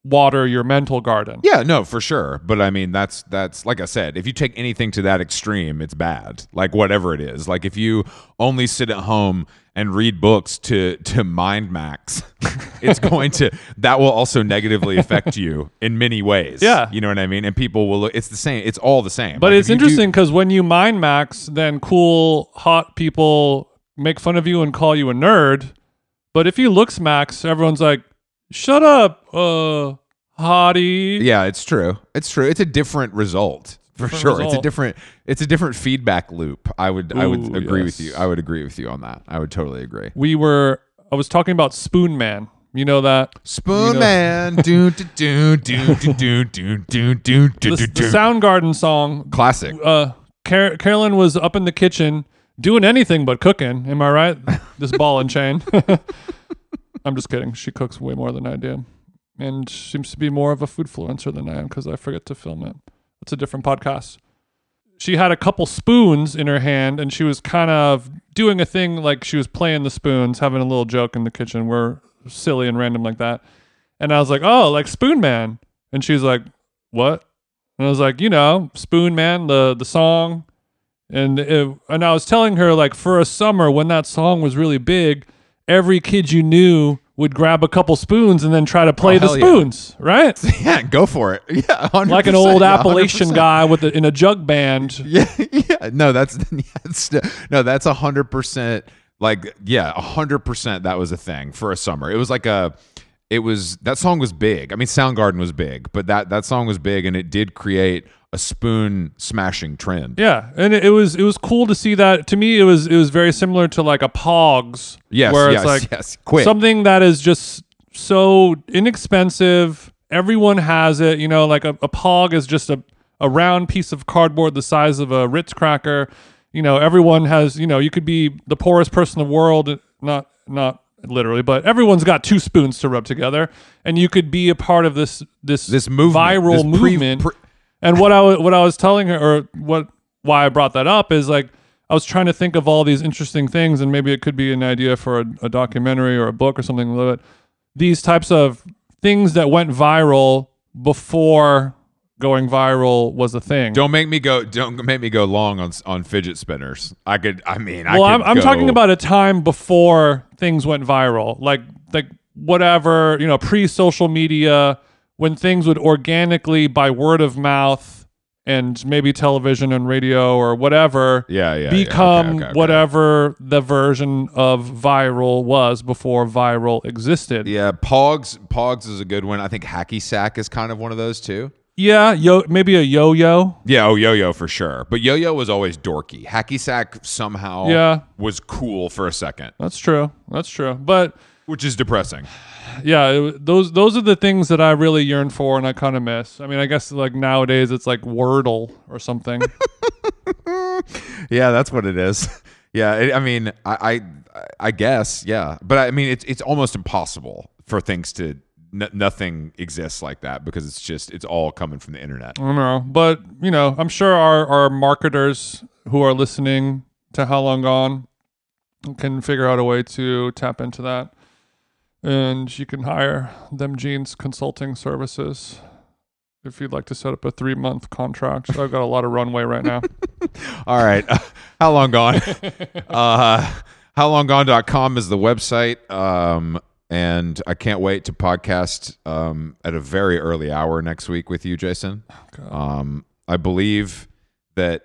Speaker 1: water your mental garden.
Speaker 2: Yeah, no, for sure. But I mean, that's that's like I said. If you take anything to that extreme, it's bad. Like whatever it is. Like if you only sit at home and read books to to mind max, [laughs] it's going to that will also negatively affect [laughs] you in many ways.
Speaker 1: Yeah.
Speaker 2: you know what I mean. And people will. look It's the same. It's all the same.
Speaker 1: But
Speaker 2: Like,
Speaker 1: it's
Speaker 2: if you do-
Speaker 1: interesting because when you mind max, then cool, hot people make fun of you and call you a nerd. But if you looks max, everyone's like, "Shut up, uh, hottie."
Speaker 2: yeah, it's true. It's true. It's a different result. For
Speaker 1: Different
Speaker 2: sure, it's a different it's a different feedback loop. I would I would
Speaker 1: Ooh,
Speaker 2: agree with you. I would agree with you on that. I would totally agree.
Speaker 1: We were. I was talking about Spoon Man. You know that
Speaker 2: Spoon
Speaker 1: You know-
Speaker 2: Man, do do do do do do do do do do
Speaker 1: the, the
Speaker 2: do.
Speaker 1: Soundgarden song.
Speaker 2: Classic.
Speaker 1: Uh, Car- Carolyn was up in the kitchen doing anything but cooking. Am I right? this ball and chain. [laughs] I'm just kidding. She cooks way more than I do, and seems to be more of a food influencer than I am because I forget to film it. It's a different podcast. She had a couple spoons in her hand, and she was kind of doing a thing like she was playing the spoons, having a little joke in the kitchen. We're silly and random like that. And I was like, "Oh, like Spoon Man," and she was like, "What?" And I was like, "You know, Spoon Man, the the song." And it, and I was telling her like for a summer when that song was really big, every kid you knew would grab a couple spoons and then try to play
Speaker 2: Oh,
Speaker 1: the
Speaker 2: hell yeah.
Speaker 1: spoons, right? [laughs]
Speaker 2: Yeah, go for it. [laughs] Yeah, 100%,
Speaker 1: Like an old Appalachian
Speaker 2: 100%.
Speaker 1: guy with a, in a jug band. [laughs]
Speaker 2: Yeah, yeah. No, that's that's no, that's a hundred percent. Like, yeah, a hundred percent. That was a thing for a summer. It was like a. It was that song was big. I mean, Soundgarden was big, but that that song was big, and it did create a spoon smashing trend.
Speaker 1: Yeah, and it, it was it was cool to see that. To me, it was it was very similar to like a Pogs.
Speaker 2: Yes,
Speaker 1: where
Speaker 2: yes,
Speaker 1: it's like
Speaker 2: yes. Quick.
Speaker 1: something that is just so inexpensive. Everyone has it. You know, like a, a Pog is just a a round piece of cardboard the size of a Ritz cracker. You know, everyone has. You know, you could be the poorest person in the world. Not not literally, but everyone's got two spoons to rub together, and you could be a part of this this
Speaker 2: This movement,
Speaker 1: viral
Speaker 2: this pre-
Speaker 1: movement.
Speaker 2: pre-
Speaker 1: and what I what I was telling her, or what why I brought that up is like I was trying to think of all these interesting things, and maybe it could be an idea for a, a documentary or a book or something. But these types of things that went viral before going viral was a thing.
Speaker 2: Don't make me go. Don't make me go long on on fidget spinners. I could. I mean, I
Speaker 1: well, I'm, I'm talking about a time before things went viral, like like whatever you know, pre-social media, when things would organically by word of mouth and maybe television and radio or whatever
Speaker 2: Yeah, yeah. yeah.
Speaker 1: become
Speaker 2: Okay, okay, okay.
Speaker 1: whatever the version of viral was before viral existed.
Speaker 2: Yeah, Pogs. Pogs is a good one. I think Hacky Sack is kind of one of those too.
Speaker 1: Yeah, yo, maybe a yo-yo.
Speaker 2: Yeah, oh, Yo-Yo for sure. But Yo-Yo was always dorky. Hacky Sack somehow
Speaker 1: Yeah.
Speaker 2: was cool for a second,
Speaker 1: That's true. That's true. But
Speaker 2: which is depressing.
Speaker 1: yeah, it, those those are the things that I really yearn for and I kind of miss. I mean, I guess like nowadays it's like Wordle or something. [laughs]
Speaker 2: Yeah, that's what it is. [laughs] Yeah, it, I mean, I, I, I guess, yeah, but I mean, it's it's almost impossible for things to n- nothing exists like that because it's just it's all coming from the internet.
Speaker 1: I don't know, but you know, I'm sure our our marketers who are listening to How Long Gone can figure out a way to tap into that, and you can hire them jeans consulting services if you'd like to set up a three month contract. I've got a lot of runway right now. [laughs]
Speaker 2: All right. [laughs] how long gone? [laughs] uh, howlonggone.com is the website. Um, and I can't wait to podcast um, at a very early hour next week with you, Jason. Um, I believe that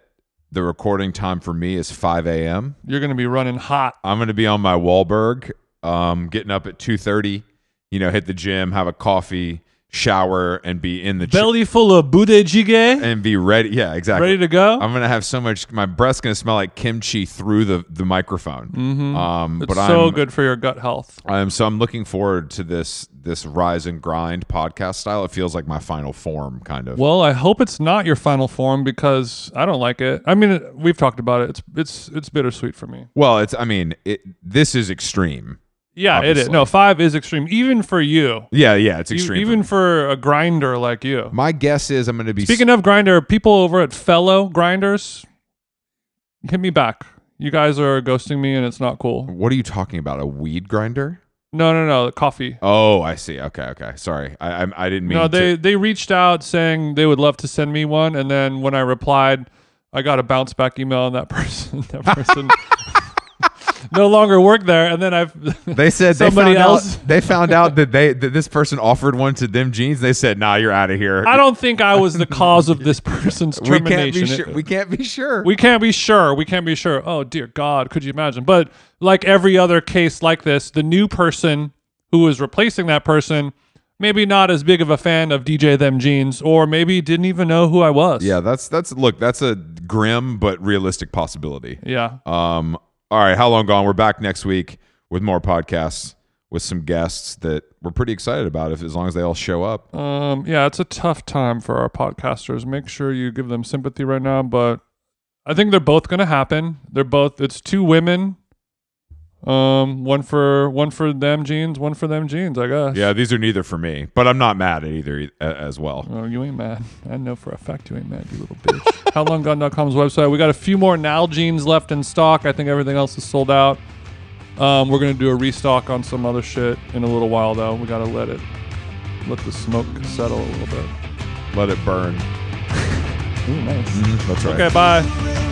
Speaker 2: the recording time for me is 5 a.m.
Speaker 1: You're gonna be running hot.
Speaker 2: I'm going to be on my Wahlberg, um, getting up at 2.30, you know, hit the gym, have a coffee, shower, and be in the ch-
Speaker 1: Belly full of budae jjigae,
Speaker 2: and be ready. Yeah, exactly.
Speaker 1: ready to go.
Speaker 2: I'm gonna have so much. My breath's gonna smell like kimchi through the the microphone. Mm-hmm. Um,
Speaker 1: it's
Speaker 2: but
Speaker 1: so
Speaker 2: I'm,
Speaker 1: good for your gut health.
Speaker 2: I'm so I'm looking forward to this this rise and grind podcast style. It feels like my final form, kind of.
Speaker 1: Well, I hope it's not your final form because I don't like it. I mean, we've talked about it. It's it's it's bittersweet for me.
Speaker 2: Well, it's. I mean, it. This is extreme.
Speaker 1: Yeah, it is. No, five is extreme, even for you.
Speaker 2: Yeah, yeah, it's extreme.
Speaker 1: even for a grinder like you.
Speaker 2: my guess is I'm gonna be.
Speaker 1: Speaking of grinder, people over at Fellow Grinders, hit me back. You guys are ghosting me, and it's not cool.
Speaker 2: what are you talking about? A weed grinder?
Speaker 1: No, no, no. Coffee.
Speaker 2: Oh, I see. Okay, okay. Sorry, I I, I didn't mean.
Speaker 1: No,
Speaker 2: to-
Speaker 1: they they reached out saying they would love to send me one, and then when I replied, I got a bounce back email, on that [laughs] person that person no longer work there. And then I've
Speaker 2: They said
Speaker 1: Somebody
Speaker 2: they
Speaker 1: else-
Speaker 2: Out, they found out that they that this person offered one to them jeans. They said, "Nah, you're out of here."
Speaker 1: I don't think I was the cause of this person's [laughs]
Speaker 2: we can't
Speaker 1: termination.
Speaker 2: be sure. We can't be sure.
Speaker 1: We can't be sure. We can't be sure. Oh dear God, could you imagine? But like every other case like this, the new person who is replacing that person, maybe not as big of a fan of DJ Them Jeans, or maybe didn't even know who I was.
Speaker 2: yeah, that's that's look. That's a grim but realistic possibility.
Speaker 1: Yeah.
Speaker 2: Um. All right, how long gone? We're back next week with more podcasts with some guests that we're pretty excited about. If as long as they all show up.
Speaker 1: Um, yeah, it's a tough time for our podcasters. Make sure you give them sympathy right now, but I think they're both gonna happen. They're both. It's two women. Um, one for one for them jeans, one for them jeans. I guess.
Speaker 2: Yeah, these are neither for me, but I'm not mad at either as well.
Speaker 1: Oh, you ain't mad. I know for a fact you ain't mad, you little bitch. [laughs] HowLongGone.com's website. We got a few more Nalgenes left in stock. I think everything else is sold out. Um, we're gonna do a restock on some other shit in a little while though. We gotta let it let the smoke settle a little bit.
Speaker 2: Let it burn. [laughs]
Speaker 1: Ooh, nice.
Speaker 2: That's right.
Speaker 1: Okay, bye.